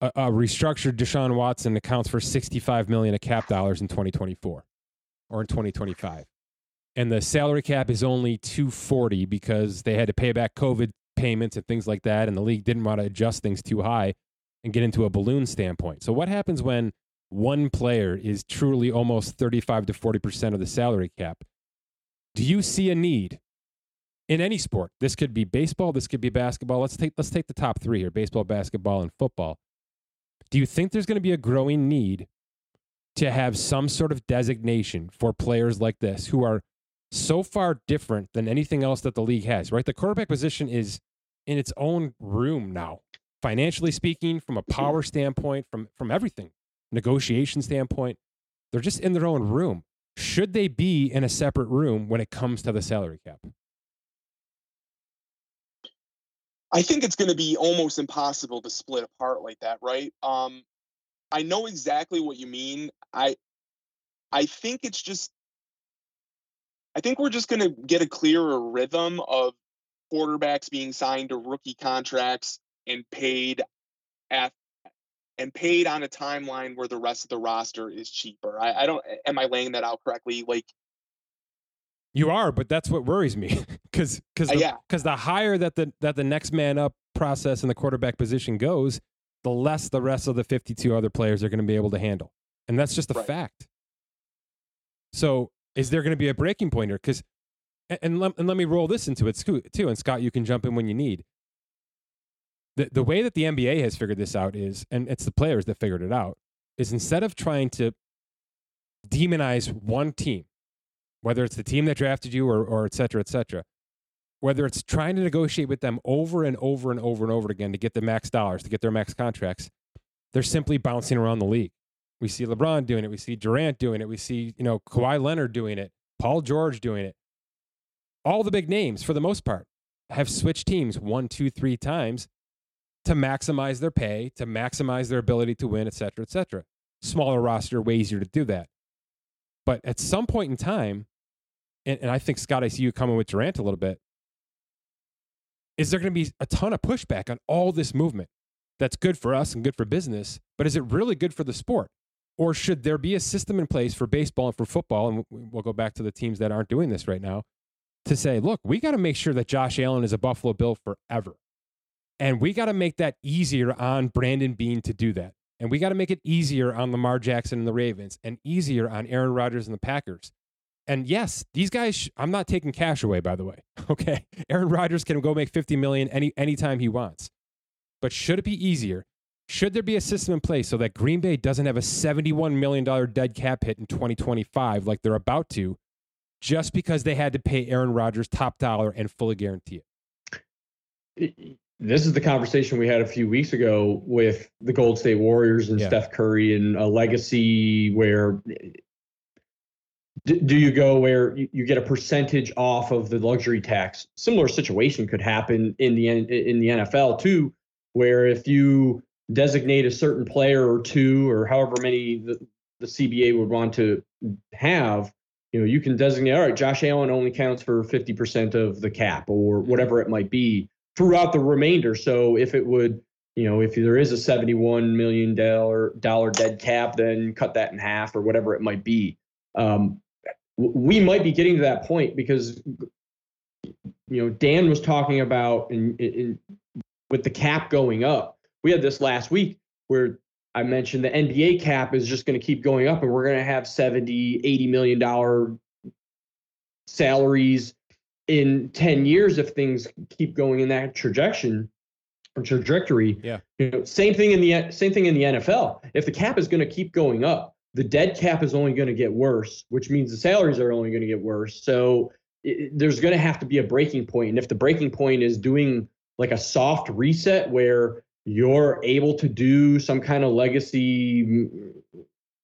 a, a restructured Deshaun Watson accounts for 65 million of cap dollars in 2024 or in 2025? and the salary cap is only 240 because they had to pay back COVID payments and things like that, and the league didn't want to adjust things too high and get into a balloon standpoint. So what happens when one player is truly almost 35 to 40% of the salary cap? Do you see a need in any sport? This could be baseball, this could be basketball. Let's take let's take the top 3 here, baseball, basketball and football. Do you think there's going to be a growing need to have some sort of designation for players like this who are so far different than anything else that the league has, right? The quarterback position is in its own room now, financially speaking, from a power standpoint, from from everything, negotiation standpoint. They're just in their own room. Should they be in a separate room when it comes to the salary cap? I think it's going to be almost impossible to split apart like that, right? Um, I know exactly what you mean. I I think it's just I think we're just going to get a clearer rhythm of quarterbacks being signed to rookie contracts and paid at and paid on a timeline where the rest of the roster is cheaper. I, I don't am I laying that out correctly? Like you are, but that's what worries me [LAUGHS] because because uh, yeah. because the higher that the that the next man up process in the quarterback position goes, the less the rest of the 52 other players are going to be able to handle, and that's just a right. fact. So is there going to be a breaking point here? Because and, and, let, and let me roll this into it too. And Scott, you can jump in when you need. The the way that the NBA has figured this out is, and it's the players that figured it out, is instead of trying to demonize one team, whether it's the team that drafted you or, or et cetera, et cetera, whether it's trying to negotiate with them over and over and over and over again to get the max dollars, to get their max contracts, they're simply bouncing around the league. We see LeBron doing it. We see Durant doing it. We see, you know, Kawhi Leonard doing it. Paul George doing it. All the big names, for the most part, have switched teams one, two, three times to maximize their pay, to maximize their ability to win, et cetera, et cetera. Smaller roster, way easier to do that. But at some point in time, and, and I think Scott, I see you coming with Durant a little bit. Is there going to be a ton of pushback on all this movement? That's good for us and good for business, but is it really good for the sport? Or should there be a system in place for baseball and for football? And we'll go back to the teams that aren't doing this right now to say, look, we got to make sure that Josh Allen is a Buffalo Bill forever. And we got to make that easier on Brandon Beane to do that. And we got to make it easier on Lamar Jackson and the Ravens and easier on Aaron Rodgers and the Packers. And yes, these guys, I'm not taking cash away, by the way. [LAUGHS] Okay. Aaron Rodgers can go make 50 million any anytime he wants. But should it be easier? Should there be a system in place so that Green Bay doesn't have a $71 million dead cap hit in 2025 like they're about to, just because they had to pay Aaron Rodgers top dollar and fully guarantee it? This is the conversation we had a few weeks ago with the Gold State Warriors and yeah. Steph Curry and a legacy where do you go where you get a percentage off of the luxury tax? Similar situation could happen in the in the NFL too, where if you designate a certain player or two or however many the, the CBA would want to have, you know, you can designate, all right, Josh Allen only counts for 50% of the cap or whatever it might be throughout the remainder. So if it would, you know, if there is a 71 million dollar dead cap, then cut that in half or whatever it might be. Um, we might be getting to that point because you know Dan was talking about in, in, with the cap going up. We had this last week where I mentioned the NBA cap is just going to keep going up and we're going to have 70, 80 million dollar salaries in 10 years if things keep going in that trajectory trajectory. Yeah. You know, same thing in the same thing in the NFL. If the cap is going to keep going up, the dead cap is only going to get worse, which means the salaries are only going to get worse. So it, there's going to have to be a breaking. And if the breaking point is doing like a soft reset where you're able to do some kind of legacy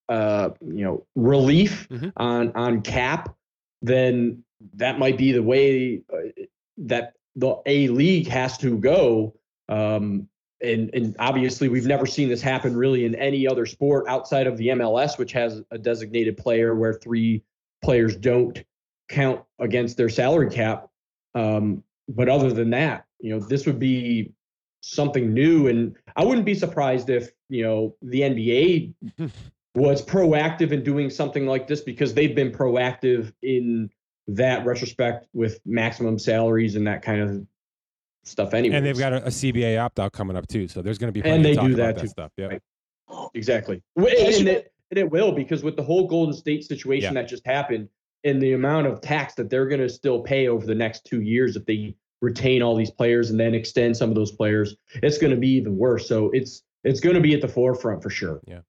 uh, you know relief mm-hmm. on on cap then that might be the way uh, that the a league has to go um, and and obviously we've never seen this happen really in any other sport outside of the MLS which has a designated player where three players don't count against their salary cap um, but other than that you know this would be something new. And I wouldn't be surprised if, you know, the NBA [LAUGHS] was proactive in doing something like this because they've been proactive in that retrospect with maximum salaries and that kind of stuff anyway. And they've got a, a CBA opt out coming up too. So there's going to be and they do that, that, stuff. Yeah. Right. Exactly. And, and, it, and it will because with the whole Golden State situation yeah. that just happened and the amount of tax that they're going to still pay over the next two years if they retain all these players and then extend some of those players, it's going to be even worse. So it's it's going to be at the forefront for sure. Yeah.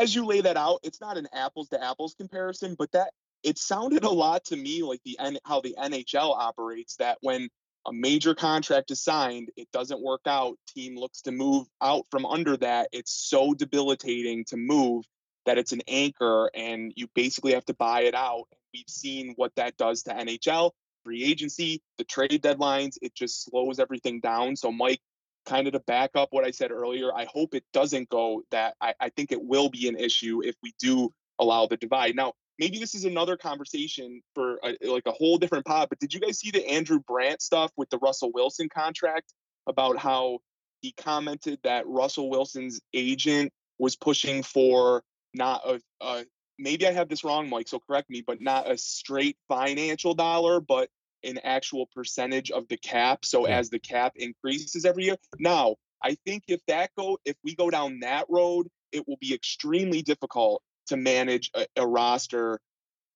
As you lay that out, it's not an apples to apples comparison, but that it sounded a lot to me like the how the NHL operates. That when a major contract is signed, it doesn't work out. Team looks to move out from under that. It's so debilitating to move that it's an anchor, and you basically have to buy it out We've seen what that does to NHL, free agency, the trade deadlines. It just slows everything down. So, Mike, kind of to back up what I said earlier, I hope it doesn't go that. I, I think it will be an issue if we do allow the divide. Now, maybe this is another conversation for a, like a whole different pod, but did you guys see the Andrew Brandt stuff with the Russell Wilson contract about how he commented that Russell Wilson's agent was pushing for not a, a maybe I have this wrong, Mike, so correct me, but not a straight financial dollar, but an actual percentage of the cap. So as the cap increases every year. Now, I think if that go if we go down that road, it will be extremely difficult to manage a, a roster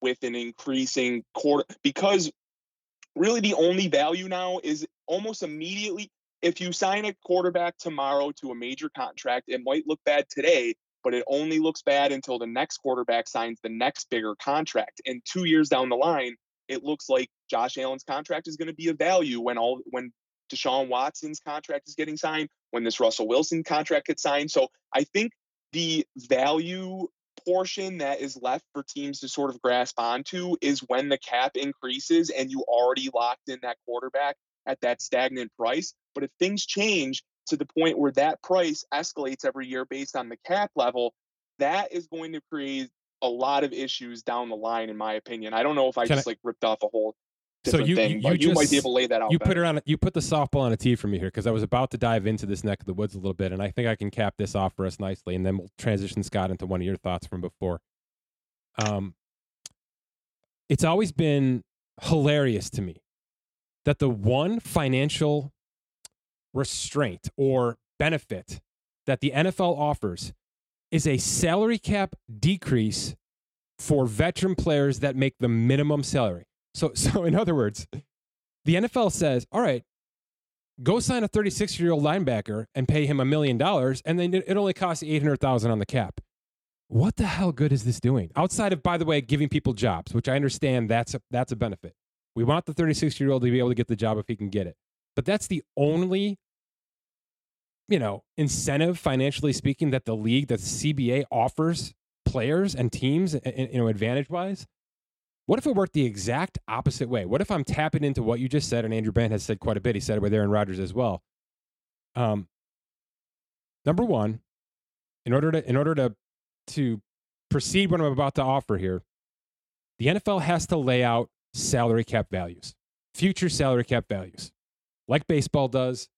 with an increasing quarter because really the only value now is almost immediately if you sign a quarterback tomorrow to a major contract, it might look bad today, but it only looks bad until the next quarterback signs the next bigger contract. And two years down the line, it looks like Josh Allen's contract is going to be a value when all when Deshaun Watson's contract is getting signed, when this Russell Wilson contract gets signed. So I think the value portion that is left for teams to sort of grasp onto is when the cap increases and you already locked in that quarterback at that stagnant price. But if things change to the point where that price escalates every year based on the cap level, that is going to create a lot of issues down the line, in my opinion. I don't know if I Can just I, like ripped off a whole so you, thing, you, you, just, might be able to lay that out. You better. put it on. You put the softball on a tee for me here because I was about to dive into this neck of the woods a little bit, and I think I can cap this off for us nicely, and then we'll transition Scott into one of your thoughts from before. Um, it's always been hilarious to me that the one financial restraint or benefit that the NFL offers is a salary cap decrease for veteran players that make the minimum salary. So, [LAUGHS] so in other words, the NFL says, all right, go sign a 36 year old linebacker and pay him a million dollars, and then it only costs 800,000 on the cap. What the hell good is this doing? Outside of, by the way, giving people jobs, which I understand that's a, that's a benefit. We want the 36 year old to be able to get the job if he can get it. But that's the only, you know, incentive financially speaking that the league, that the CBA offers players and teams, you know, advantage wise. What if it worked the exact opposite way? What if I'm tapping into what you just said, and Andrew Brandt has said quite a bit. He said it with Aaron Rodgers as well. Um, number one, in order to in order to to proceed what I'm about to offer here, the NFL has to lay out salary cap values, future salary cap values, like baseball does,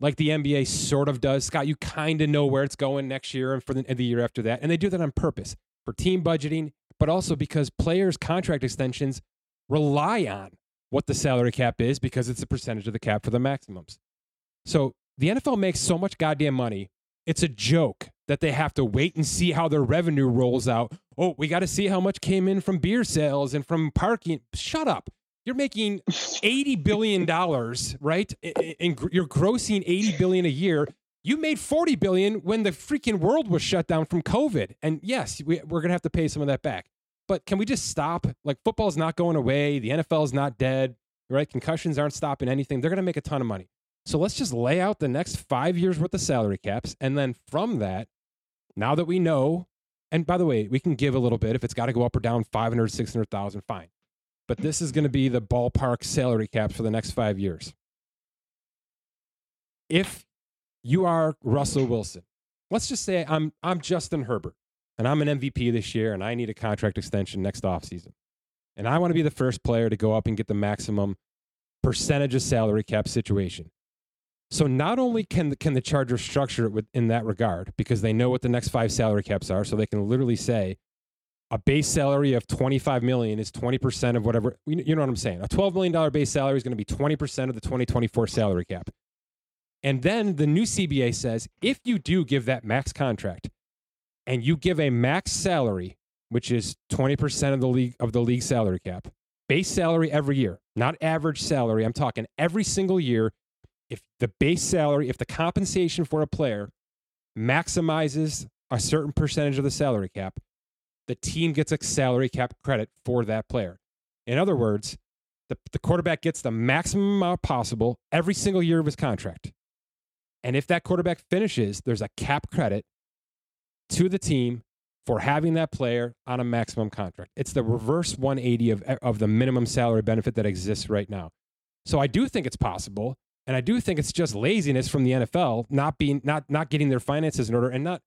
like the NBA sort of does. Scott, you kind of know where it's going next year and for the, the year after that, and they do that on purpose for team budgeting but also because players' contract extensions rely on what the salary cap is because it's a percentage of the cap for the maximums. So the NFL makes so much goddamn money. It's a joke that they have to wait and see how their revenue rolls out. Oh, we got to see how much came in from beer sales and from parking. Shut up. You're making [LAUGHS] $80 billion, right? And you're grossing 80 billion a year. You made 40 billion when the freaking world was shut down from COVID. And yes, we, we're going to have to pay some of that back. But can we just stop? Like football's not going away. The NFL is not dead, right? Concussions aren't stopping anything. They're going to make a ton of money. So let's just lay out the next five years worth of salary caps. And then from that, now that we know, and by the way, we can give a little bit. If it's got to go up or down 500, 600,000, fine. But this is going to be the ballpark salary caps for the next five years. If you are Russell Wilson. Let's just say I'm I'm Justin Herbert and I'm an MVP this year and I need a contract extension next offseason. And I want to be the first player to go up and get the maximum percentage of salary cap situation. So not only can the, can the Chargers structure it with, in that regard because they know what the next five salary caps are, so they can literally say a base salary of 25 million is 20% of whatever you know what I'm saying. A 12 million dollar base salary is going to be 20% of the 2024 salary cap. And then the new CBA says if you do give that max contract and you give a max salary, which is 20% of the league of the league salary cap, base salary every year, not average salary. I'm talking every single year. If the base salary, if the compensation for a player maximizes a certain percentage of the salary cap, the team gets a salary cap credit for that player. In other words, the, the quarterback gets the maximum amount possible every single year of his contract. And if that quarterback finishes, there's a cap credit to the team for having that player on a maximum contract. It's the reverse 180 of, of the minimum salary benefit that exists right now. So I do think it's possible. And I do think it's just laziness from the NFL not being not not getting their finances in order and not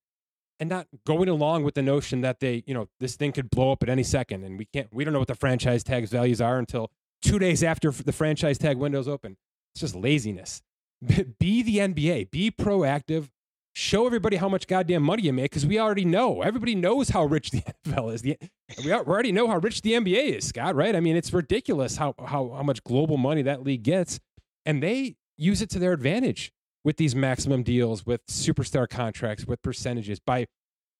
and not going along with the notion that they, you know, this thing could blow up at any second and we can't we don't know what the franchise tags values are until 2 days after the franchise tag window's open. It's just laziness. [LAUGHS] be the NBA, be proactive, show everybody how much goddamn money you make because we already know. Everybody knows how rich the [LAUGHS] NFL is. The, we already know how rich the NBA is, Scott, right? I mean, it's ridiculous how, how, how much global money that league gets. And they use it to their advantage with these maximum deals, with superstar contracts, with percentages by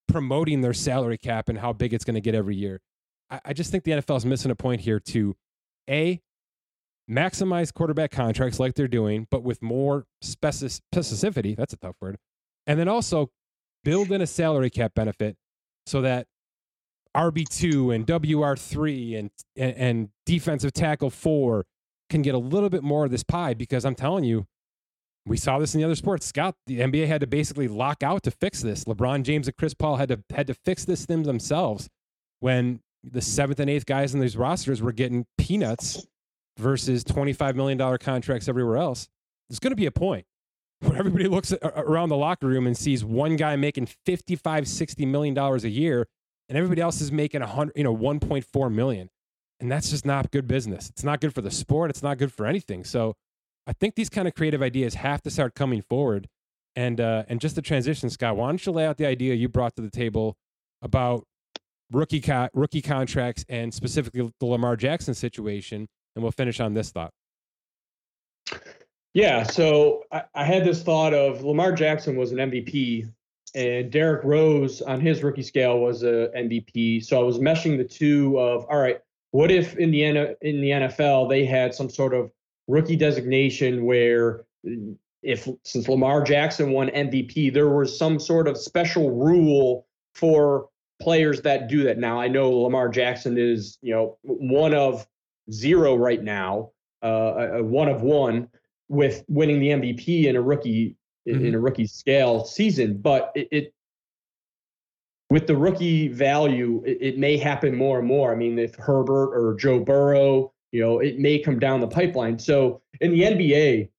promoting their salary cap and how big it's going to get every year. I, I just think the NFL is missing a point here to A, maximize quarterback contracts like they're doing, but with more specificity. That's a tough word. And then also build in a salary cap benefit so that RB2 and WR3 and, and, and defensive tackle 4 can get a little bit more of this pie because I'm telling you we saw this in the other sports. Scott, the NBA had to basically lock out to fix this. LeBron James and Chris Paul had to had to fix this them themselves when the seventh and eighth guys in these rosters were getting peanuts versus $25 million contracts everywhere else. There's going to be a point where everybody looks at, around the locker room and sees one guy making 55, 60 million dollars a year and everybody else is making a hundred, you know, 1.4 million. And that's just not good business. It's not good for the sport. It's not good for anything. So I think these kind of creative ideas have to start coming forward. And uh, and just the transition, Scott, why don't you lay out the idea you brought to the table about rookie co- rookie contracts and specifically the Lamar Jackson situation, and we'll finish on this thought. Yeah, so I, I had this thought of Lamar Jackson was an MVP, and Derrick Rose on his rookie scale was a MVP. So I was meshing the two of all right, what if in the in the NFL they had some sort of rookie designation where if since Lamar Jackson won MVP, there was some sort of special rule for players that do that. Now I know Lamar Jackson is you know one of zero right now, uh, a one of one with winning the MVP in a rookie mm-hmm. in a rookie scale season, but it, it with the rookie value, it, it, may happen more and more. I mean, if Herbert or Joe Burrow you know, it may come down the pipeline. So in the NBA,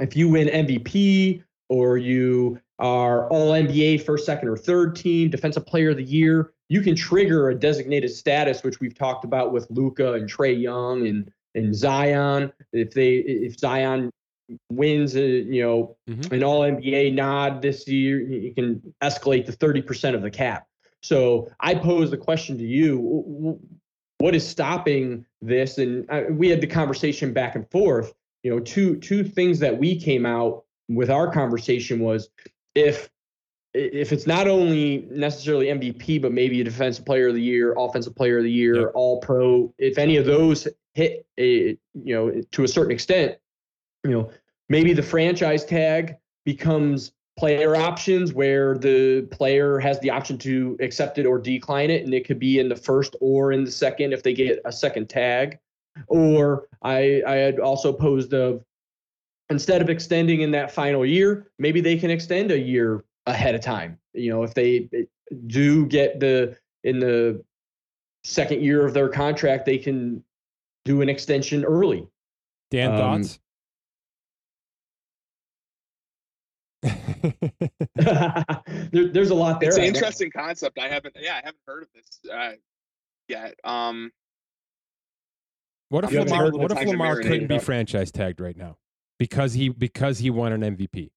if you win MVP or you are all NBA first, second, or third team, defensive player of the year, you can trigger a designated status, which we've talked about with Luka and Trae Young and and Zion. If they if Zion wins a you know mm-hmm. an all NBA nod this year, you can escalate to 30% of the cap. So I pose the question to you what is stopping this? And uh, we had the conversation back and forth. You know, two two things that we came out with our conversation was if if it's not only necessarily MVP, but maybe a defensive player of the year, offensive player of the year, yep. all pro, if any of those hit a, you know, to a certain extent, you know, maybe the franchise tag becomes player options where the player has the option to accept it or decline it and it could be in the first or in the second if they get a second tag or i i had also posed of instead of extending in that final year maybe they can extend a year ahead of time you know if they do get the in the second year of their contract they can do an extension early dan um, thoughts [LAUGHS] there, there's a lot there. It's an interesting concept. I haven't, yeah, I haven't heard of this uh, yet. Um, what if Lamar, what if Lamar couldn't be franchise tagged right now because he because he won an MVP?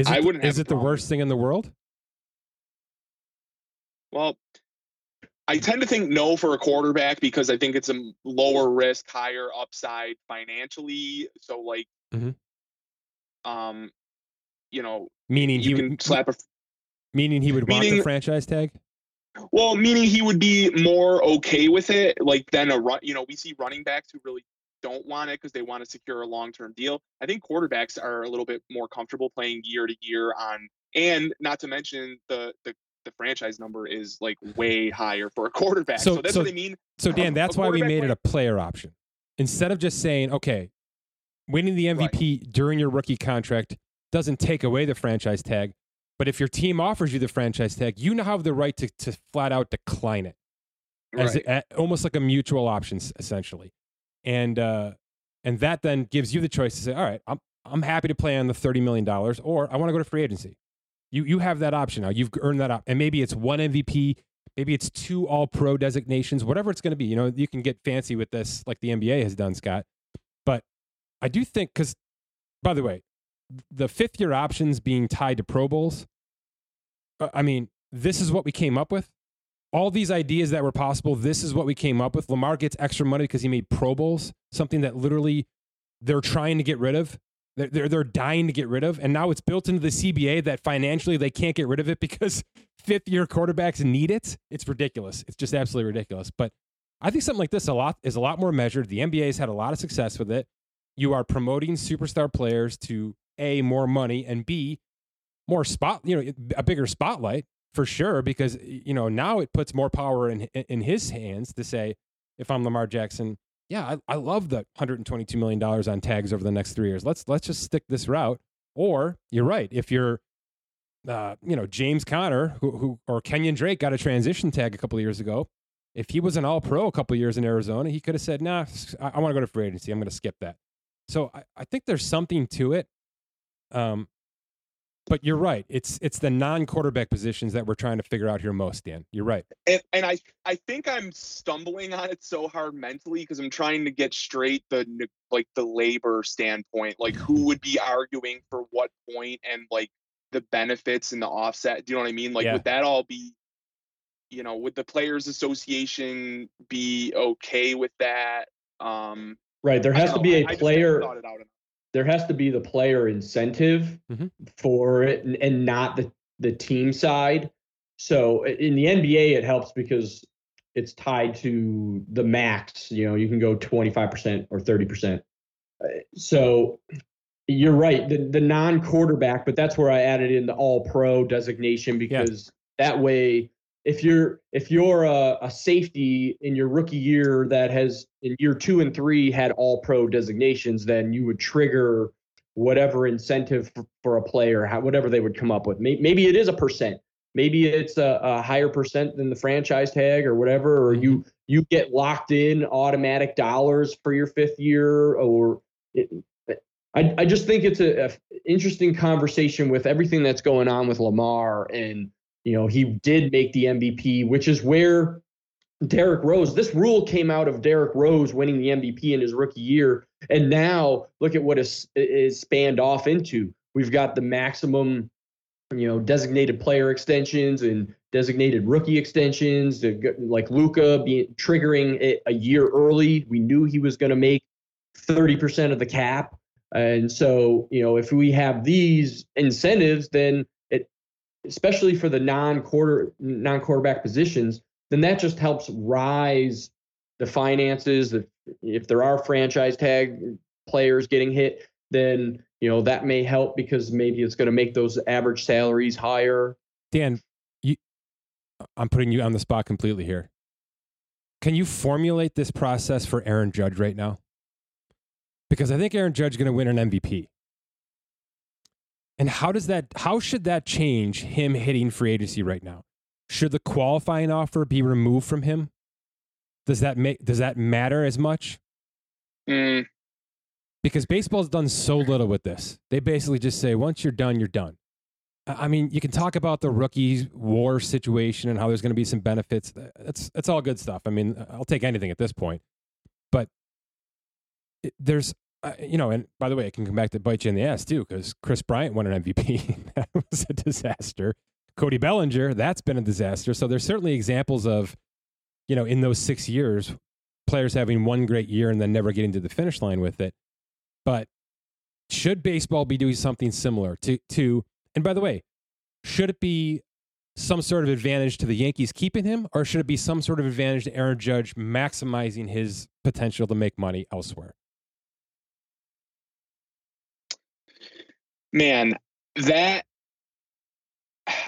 Is it, I wouldn't is it the worst thing in the world? Well, I tend to think no for a quarterback because I think it's a lower risk, higher upside financially. So like, mm-hmm. um, you know, meaning you he can would, slap a meaning he would meaning, want the franchise tag. Well, meaning he would be more okay with it, like than a run. You know, we see running backs who really don't want it because they want to secure a long term deal. I think quarterbacks are a little bit more comfortable playing year to year on, and not to mention the the the franchise number is like way higher for a [LAUGHS] quarterback. So, so that's so, what I mean. So um, Dan, that's why we made it a player option. Instead of just saying, okay, winning the MVP right. during your rookie contract doesn't take away the franchise tag. But if your team offers you the franchise tag, you now have the right to, to flat out decline it, as right. almost like a mutual option, essentially. And uh, and that then gives you the choice to say, all right, I'm I'm happy to play on the thirty million dollars, or I want to go to free agency. You you have that option now. You've earned that up, and maybe it's one MVP, maybe it's two All Pro designations, whatever it's going to be. You know, you can get fancy with this, like the NBA has done, Scott. But I do think because, by the way, the fifth year options being tied to Pro Bowls. Uh, I mean, this is what we came up with. All these ideas that were possible, this is what we came up with. Lamar gets extra money because he made Pro Bowls, something that literally they're trying to get rid of they're, they're, they're dying to get rid of. And now it's built into the CBA that financially they can't get rid of it because [LAUGHS] fifth year quarterbacks need it. It's ridiculous. It's just absolutely ridiculous. But I think something like this a lot is a lot more measured. The NBA has had a lot of success with it. You are promoting superstar players to a more money and b more spot, you know, a bigger spotlight for sure. Because you know now it puts more power in in his hands to say, if I'm Lamar Jackson, yeah, I, I love the 122 million dollars on tags over the next three years. Let's let's just stick this route. Or you're right, if you're uh, you know, James Conner, who, who or Kenyan Drake got a transition tag a couple of years ago. If he was an All Pro a couple of years in Arizona, he could have said, "Nah, I, I want to go to free agency. I'm going to skip that." So I, I think there's something to it. Um, but you're right. It's it's the non-quarterback positions that we're trying to figure out here most, Dan. You're right. And, and I I think I'm stumbling on it so hard mentally because I'm trying to get straight the like the labor standpoint, like who would be arguing for what point, and like the benefits and the offset. Do you know what I mean? Like, yeah. would that all be, you know, would the Players Association be okay with that? Um, right. There has to be a I, player. There has to be the player incentive mm-hmm. for it, and, and not the the team side. So in the NBA, it helps because it's tied to the max. You know, you can go 25% or 30%. Uh, so you're right. The the non quarterback, but that's where I added in the all pro designation because yeah. that way if you're if you're a, a, safety in your rookie year that has in year two and three had all pro designations, then you would trigger whatever incentive for, for a player, how, whatever they would come up with. Maybe, maybe it is a percent. Maybe it's a, a, higher percent than the franchise tag or whatever, or you mm-hmm. you get locked in automatic dollars for your fifth year, or it, I, I just think it's a, a, interesting conversation with everything that's going on with Lamar, and you know he did make the MVP, which is where Derrick Rose. This rule came out of Derrick Rose winning the MVP in his rookie year, and now look at what is is spanned off into. We've got the maximum, you know, designated player extensions and designated rookie extensions, like Luka being triggering it a year early. We knew he was going to make 30% of the cap and so, you know, if we have these incentives, then especially for the non-quarter non-quarterback positions, then that just helps rise the finances. If, if there are franchise tag players getting hit, then you know that may help because maybe it's going to make those average salaries higher. Dan, you, I'm putting you on the spot completely here. Can you formulate this process for Aaron Judge right now? because I think Aaron Judge is going to win an MVP. And how does that? How should that change him hitting free agency right now? Should the qualifying offer be removed from him? Does that make? Does that matter as much? Mm. Because baseball's done so little with this. They basically just say, once you're done, you're done. I mean, you can talk about the rookie war situation and how there's going to be some benefits. That's that's all good stuff. I mean, I'll take anything at this point. But there's you know, and by the way, it can come back to bite you in the ass too, because Kris Bryant won an MVP. [LAUGHS] that was a disaster. Cody Bellinger, that's been a disaster. So there's certainly examples of, you know, in those six years, players having one great year and then never getting to the finish line with it. But should baseball be doing something similar to to? And by the way, should it be some sort of advantage to the Yankees keeping him, or should it be some sort of advantage to Aaron Judge maximizing his potential to make money elsewhere? Man, that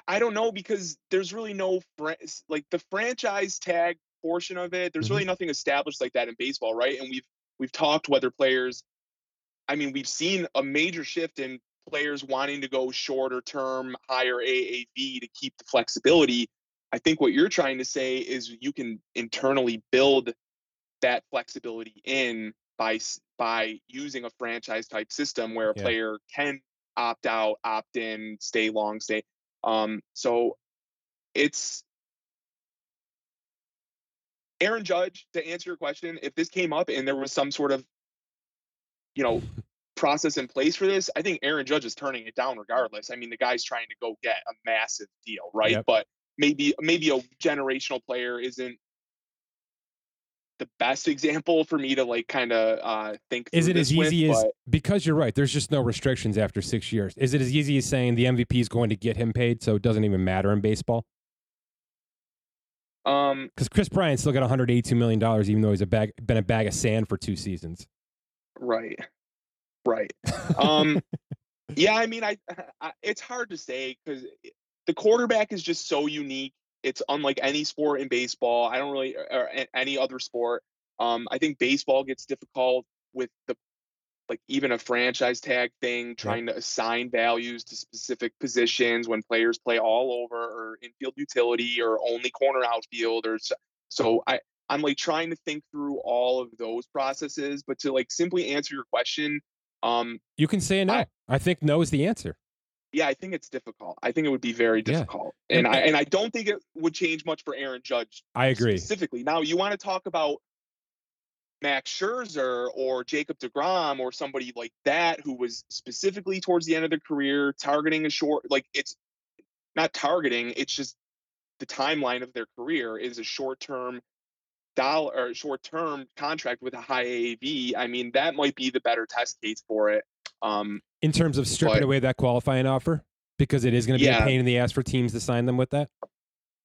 I don't know because there's really no fr- like the franchise tag portion of it. There's mm-hmm. really nothing established like that in baseball, right? And we've we've talked whether players. I mean, we've seen a major shift in players wanting to go shorter term, higher AAV to keep the flexibility. I think what you're trying to say is you can internally build that flexibility in by by using a franchise type system where a yeah. player can opt out, opt in, stay long, stay. Um, so it's Aaron Judge, to answer your question, if this came up and there was some sort of, you know, [LAUGHS] process in place for this, I think Aaron Judge is turning it down regardless. I mean, the guy's trying to go get a massive deal, right? Yep. But maybe maybe a generational player isn't the best example for me to like kind of uh, think. Is it as easy with, as but... because you're right? There's just no restrictions after six years. Is it as easy as saying the MVP is going to get him paid, so it doesn't even matter in baseball? Um, Because Kris Bryant still got 182 million dollars, even though he's a bag been a bag of sand for two seasons. right, right. Um, [LAUGHS] yeah, I mean, I, [LAUGHS] I it's hard to say because the quarterback is just so unique. It's unlike any sport in baseball. I don't really or any other sport. Um, I think baseball gets difficult with the like even a franchise tag thing, trying to assign values to specific positions when players play all over or infield utility or only corner outfield or so, so I I'm like trying to think through all of those processes, but to like simply answer your question, um, You can say no. I, I- think no is the answer. Yeah, I think it's difficult. I think it would be very Yeah. difficult, and I and I don't think it would change much for Aaron Judge I agree. specifically. Now, you want to talk about Max Scherzer or Jacob DeGrom or somebody like that who was specifically towards the end of their career targeting a short, like it's not targeting, it's just the timeline of their career is a short term dollar or short term contract with a high AAV. I mean, that might be the better test case for it. Um, In terms of stripping But- away that qualifying offer, because it is going to be a pain in the ass for teams to sign them with that.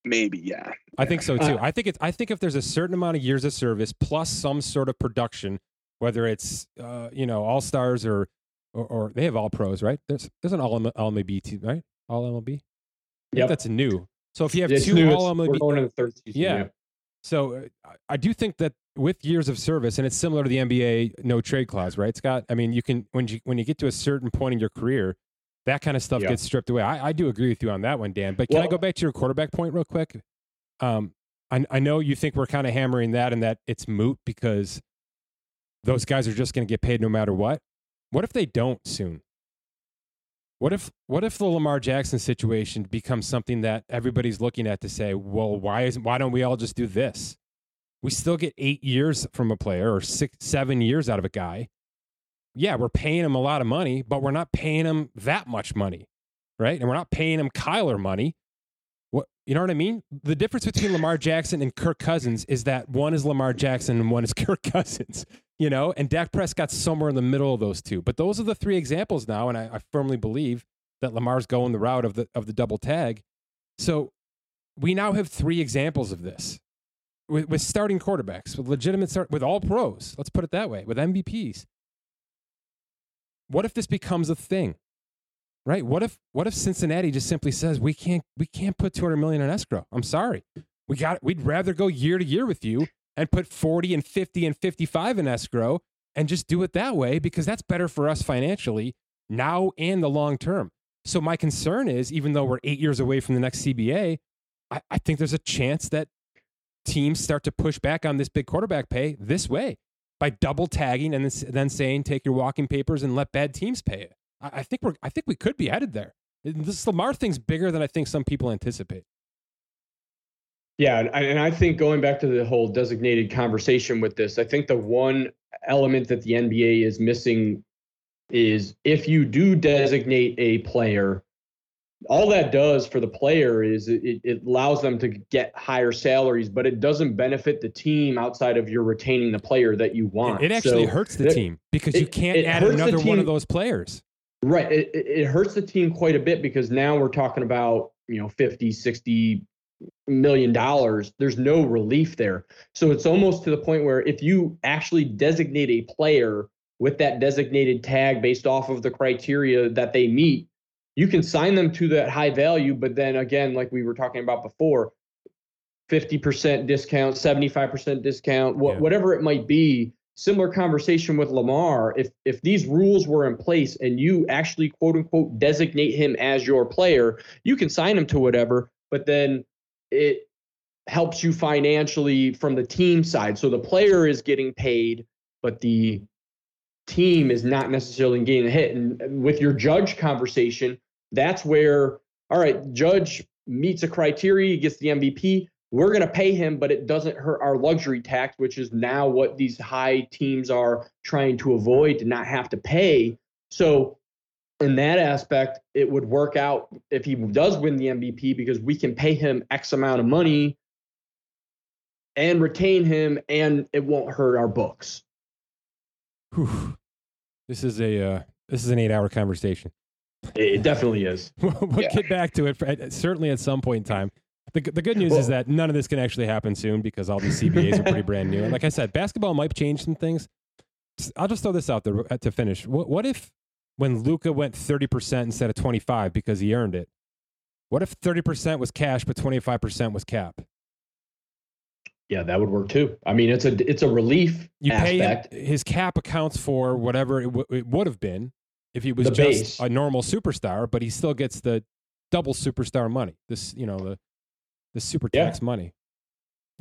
maybe, yeah. I think so too. Uh, I think it's. I think if there's a certain amount of years of service plus some sort of production, whether it's uh, you know all stars or, or or they have all pros, right? There's there's an all MLB team, right? All MLB. Yeah, that's new. So if you have It's two new. all It's- we're MLB, going to the third season. Yeah. So uh, I- do think that with years of service, and it's similar to the NBA no trade clause, right, Scott? I mean, you can when you when you get to a certain point in your career, that kind of stuff Yeah. gets stripped away. I, I do agree with you on that one, Dan. But can I go back to your quarterback point real quick? Um, I, I know you think we're kind of hammering that and that it's moot because those guys are just going to get paid no matter what. What if they don't soon? What if what if the Lamar Jackson situation becomes something that everybody's looking at to say, well, why isn't why don't we all just do this? We still get eight years from a player or six, seven years out of a guy. Yeah, we're paying him a lot of money, but we're not paying him that much money, right? And we're not paying him Kyler money. What you know what I mean? The difference between Lamar Jackson and Kirk Cousins is that one is Lamar Jackson and one is [LAUGHS] Kirk Cousins. You know, and Dak Prescott's somewhere in the middle of those two. But those are the three examples now, and I, I firmly believe that Lamar's going the route of the of the double tag. So we now have three examples of this with, with starting quarterbacks, with legitimate start, with all pros. Let's put it that way, with MVPs. What if this becomes a thing? Right? What if what if Cincinnati just simply says we can't we can't put 200 million in escrow? I'm sorry. We got we'd rather go year to year with you and put 40 and 50 and 55 in escrow and just do it that way because that's better for us financially now and the long term. So my concern is even though we're 8 years away from the next CBA, I, I think there's a chance that teams start to push back on this big quarterback pay this way by double tagging and then, saying take your walking papers and let bad teams pay it. I, I think we're I think we could be headed there. This Lamar thing's bigger than I think some people anticipate. Yeah, and I, and I think going back to the whole designated conversation with this, I think the one element that the NBA is missing is if you do designate a player, all that does for the player is it, it allows them to get higher salaries, but it doesn't benefit the team outside of your retaining the player that you want. It, it actually So- hurts the that- team because you can't add another one of those players. Right. It, it it hurts the team quite a bit because now we're talking about, you know, 50, 60 million dollars. There's no relief there. So it's almost to the point where if you actually designate a player with that designated tag based off of the criteria that they meet, you can sign them to that high value. But then again, like we were talking about before, 50% discount, 75% discount, wha- Yeah. whatever it might be. Similar conversation with Lamar. If if these rules were in place and you actually quote unquote designate him as your player, you can sign him to whatever, but then it helps you financially from the team side. So the player is getting paid, but the team is not necessarily getting a hit. And uh, with your judge conversation, that's where, all right, judge meets a criteria, he gets the MVP. We're going to pay him, but it doesn't hurt our luxury tax, which is now what these high teams are trying to avoid to not have to pay. So, in that aspect, it would work out if he does win the MVP because we can pay him X amount of money and retain him, and it won't hurt our books. Whew. This is a uh, this is an eight hour conversation. It definitely is. [LAUGHS] we'll Yeah. get back to it for, certainly at some point in time. The, the good news Well- is that none of this can actually happen soon because all these CBAs are pretty [LAUGHS] brand new. And like I said, basketball might change some things. I'll just throw this out there uh, to finish. What, what if when Luka went 30% instead of 25 because he earned it? What if 30% was cash but 25% was cap? Yeah, that would work too. I mean, it's a it's a relief You aspect. pay his cap accounts for whatever it, w- it would have been if he was The just base. a normal superstar, but he still gets the double superstar money. This, you know, the the super Yeah. tax money.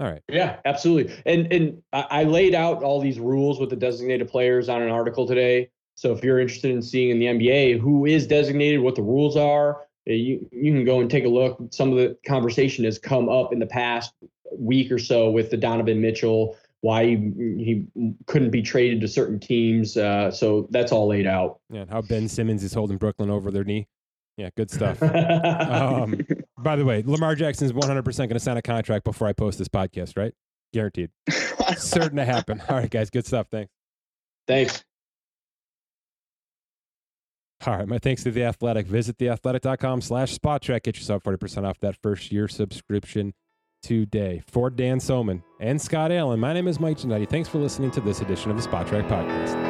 All right. Yeah, absolutely. And and I laid out all these rules with the designated players on an article today. So if you're interested in seeing in the NBA who is designated, what the rules are, uh, you you can go and take a look. Some of the conversation has come up in the past week or so with the Donovan Mitchell, why he, he couldn't be traded to certain teams. Uh, so that's all laid out. Yeah, and how Ben Simmons is holding Brooklyn over their knee. Yeah, good stuff. [LAUGHS] um, by the way, Lamar Jackson is 100% going to sign a contract before I post this podcast, right? Guaranteed. [LAUGHS] Certain to happen. All right, guys, good stuff. Thanks. Thanks. All right, my thanks to The Athletic. Visit theathletic.com slash spotrac. Get yourself 40% off that first year subscription today. For Dan Soemann and Scott Allen, my name is Mike Ginnitti. Thanks for listening to this edition of the Spotrac Podcast.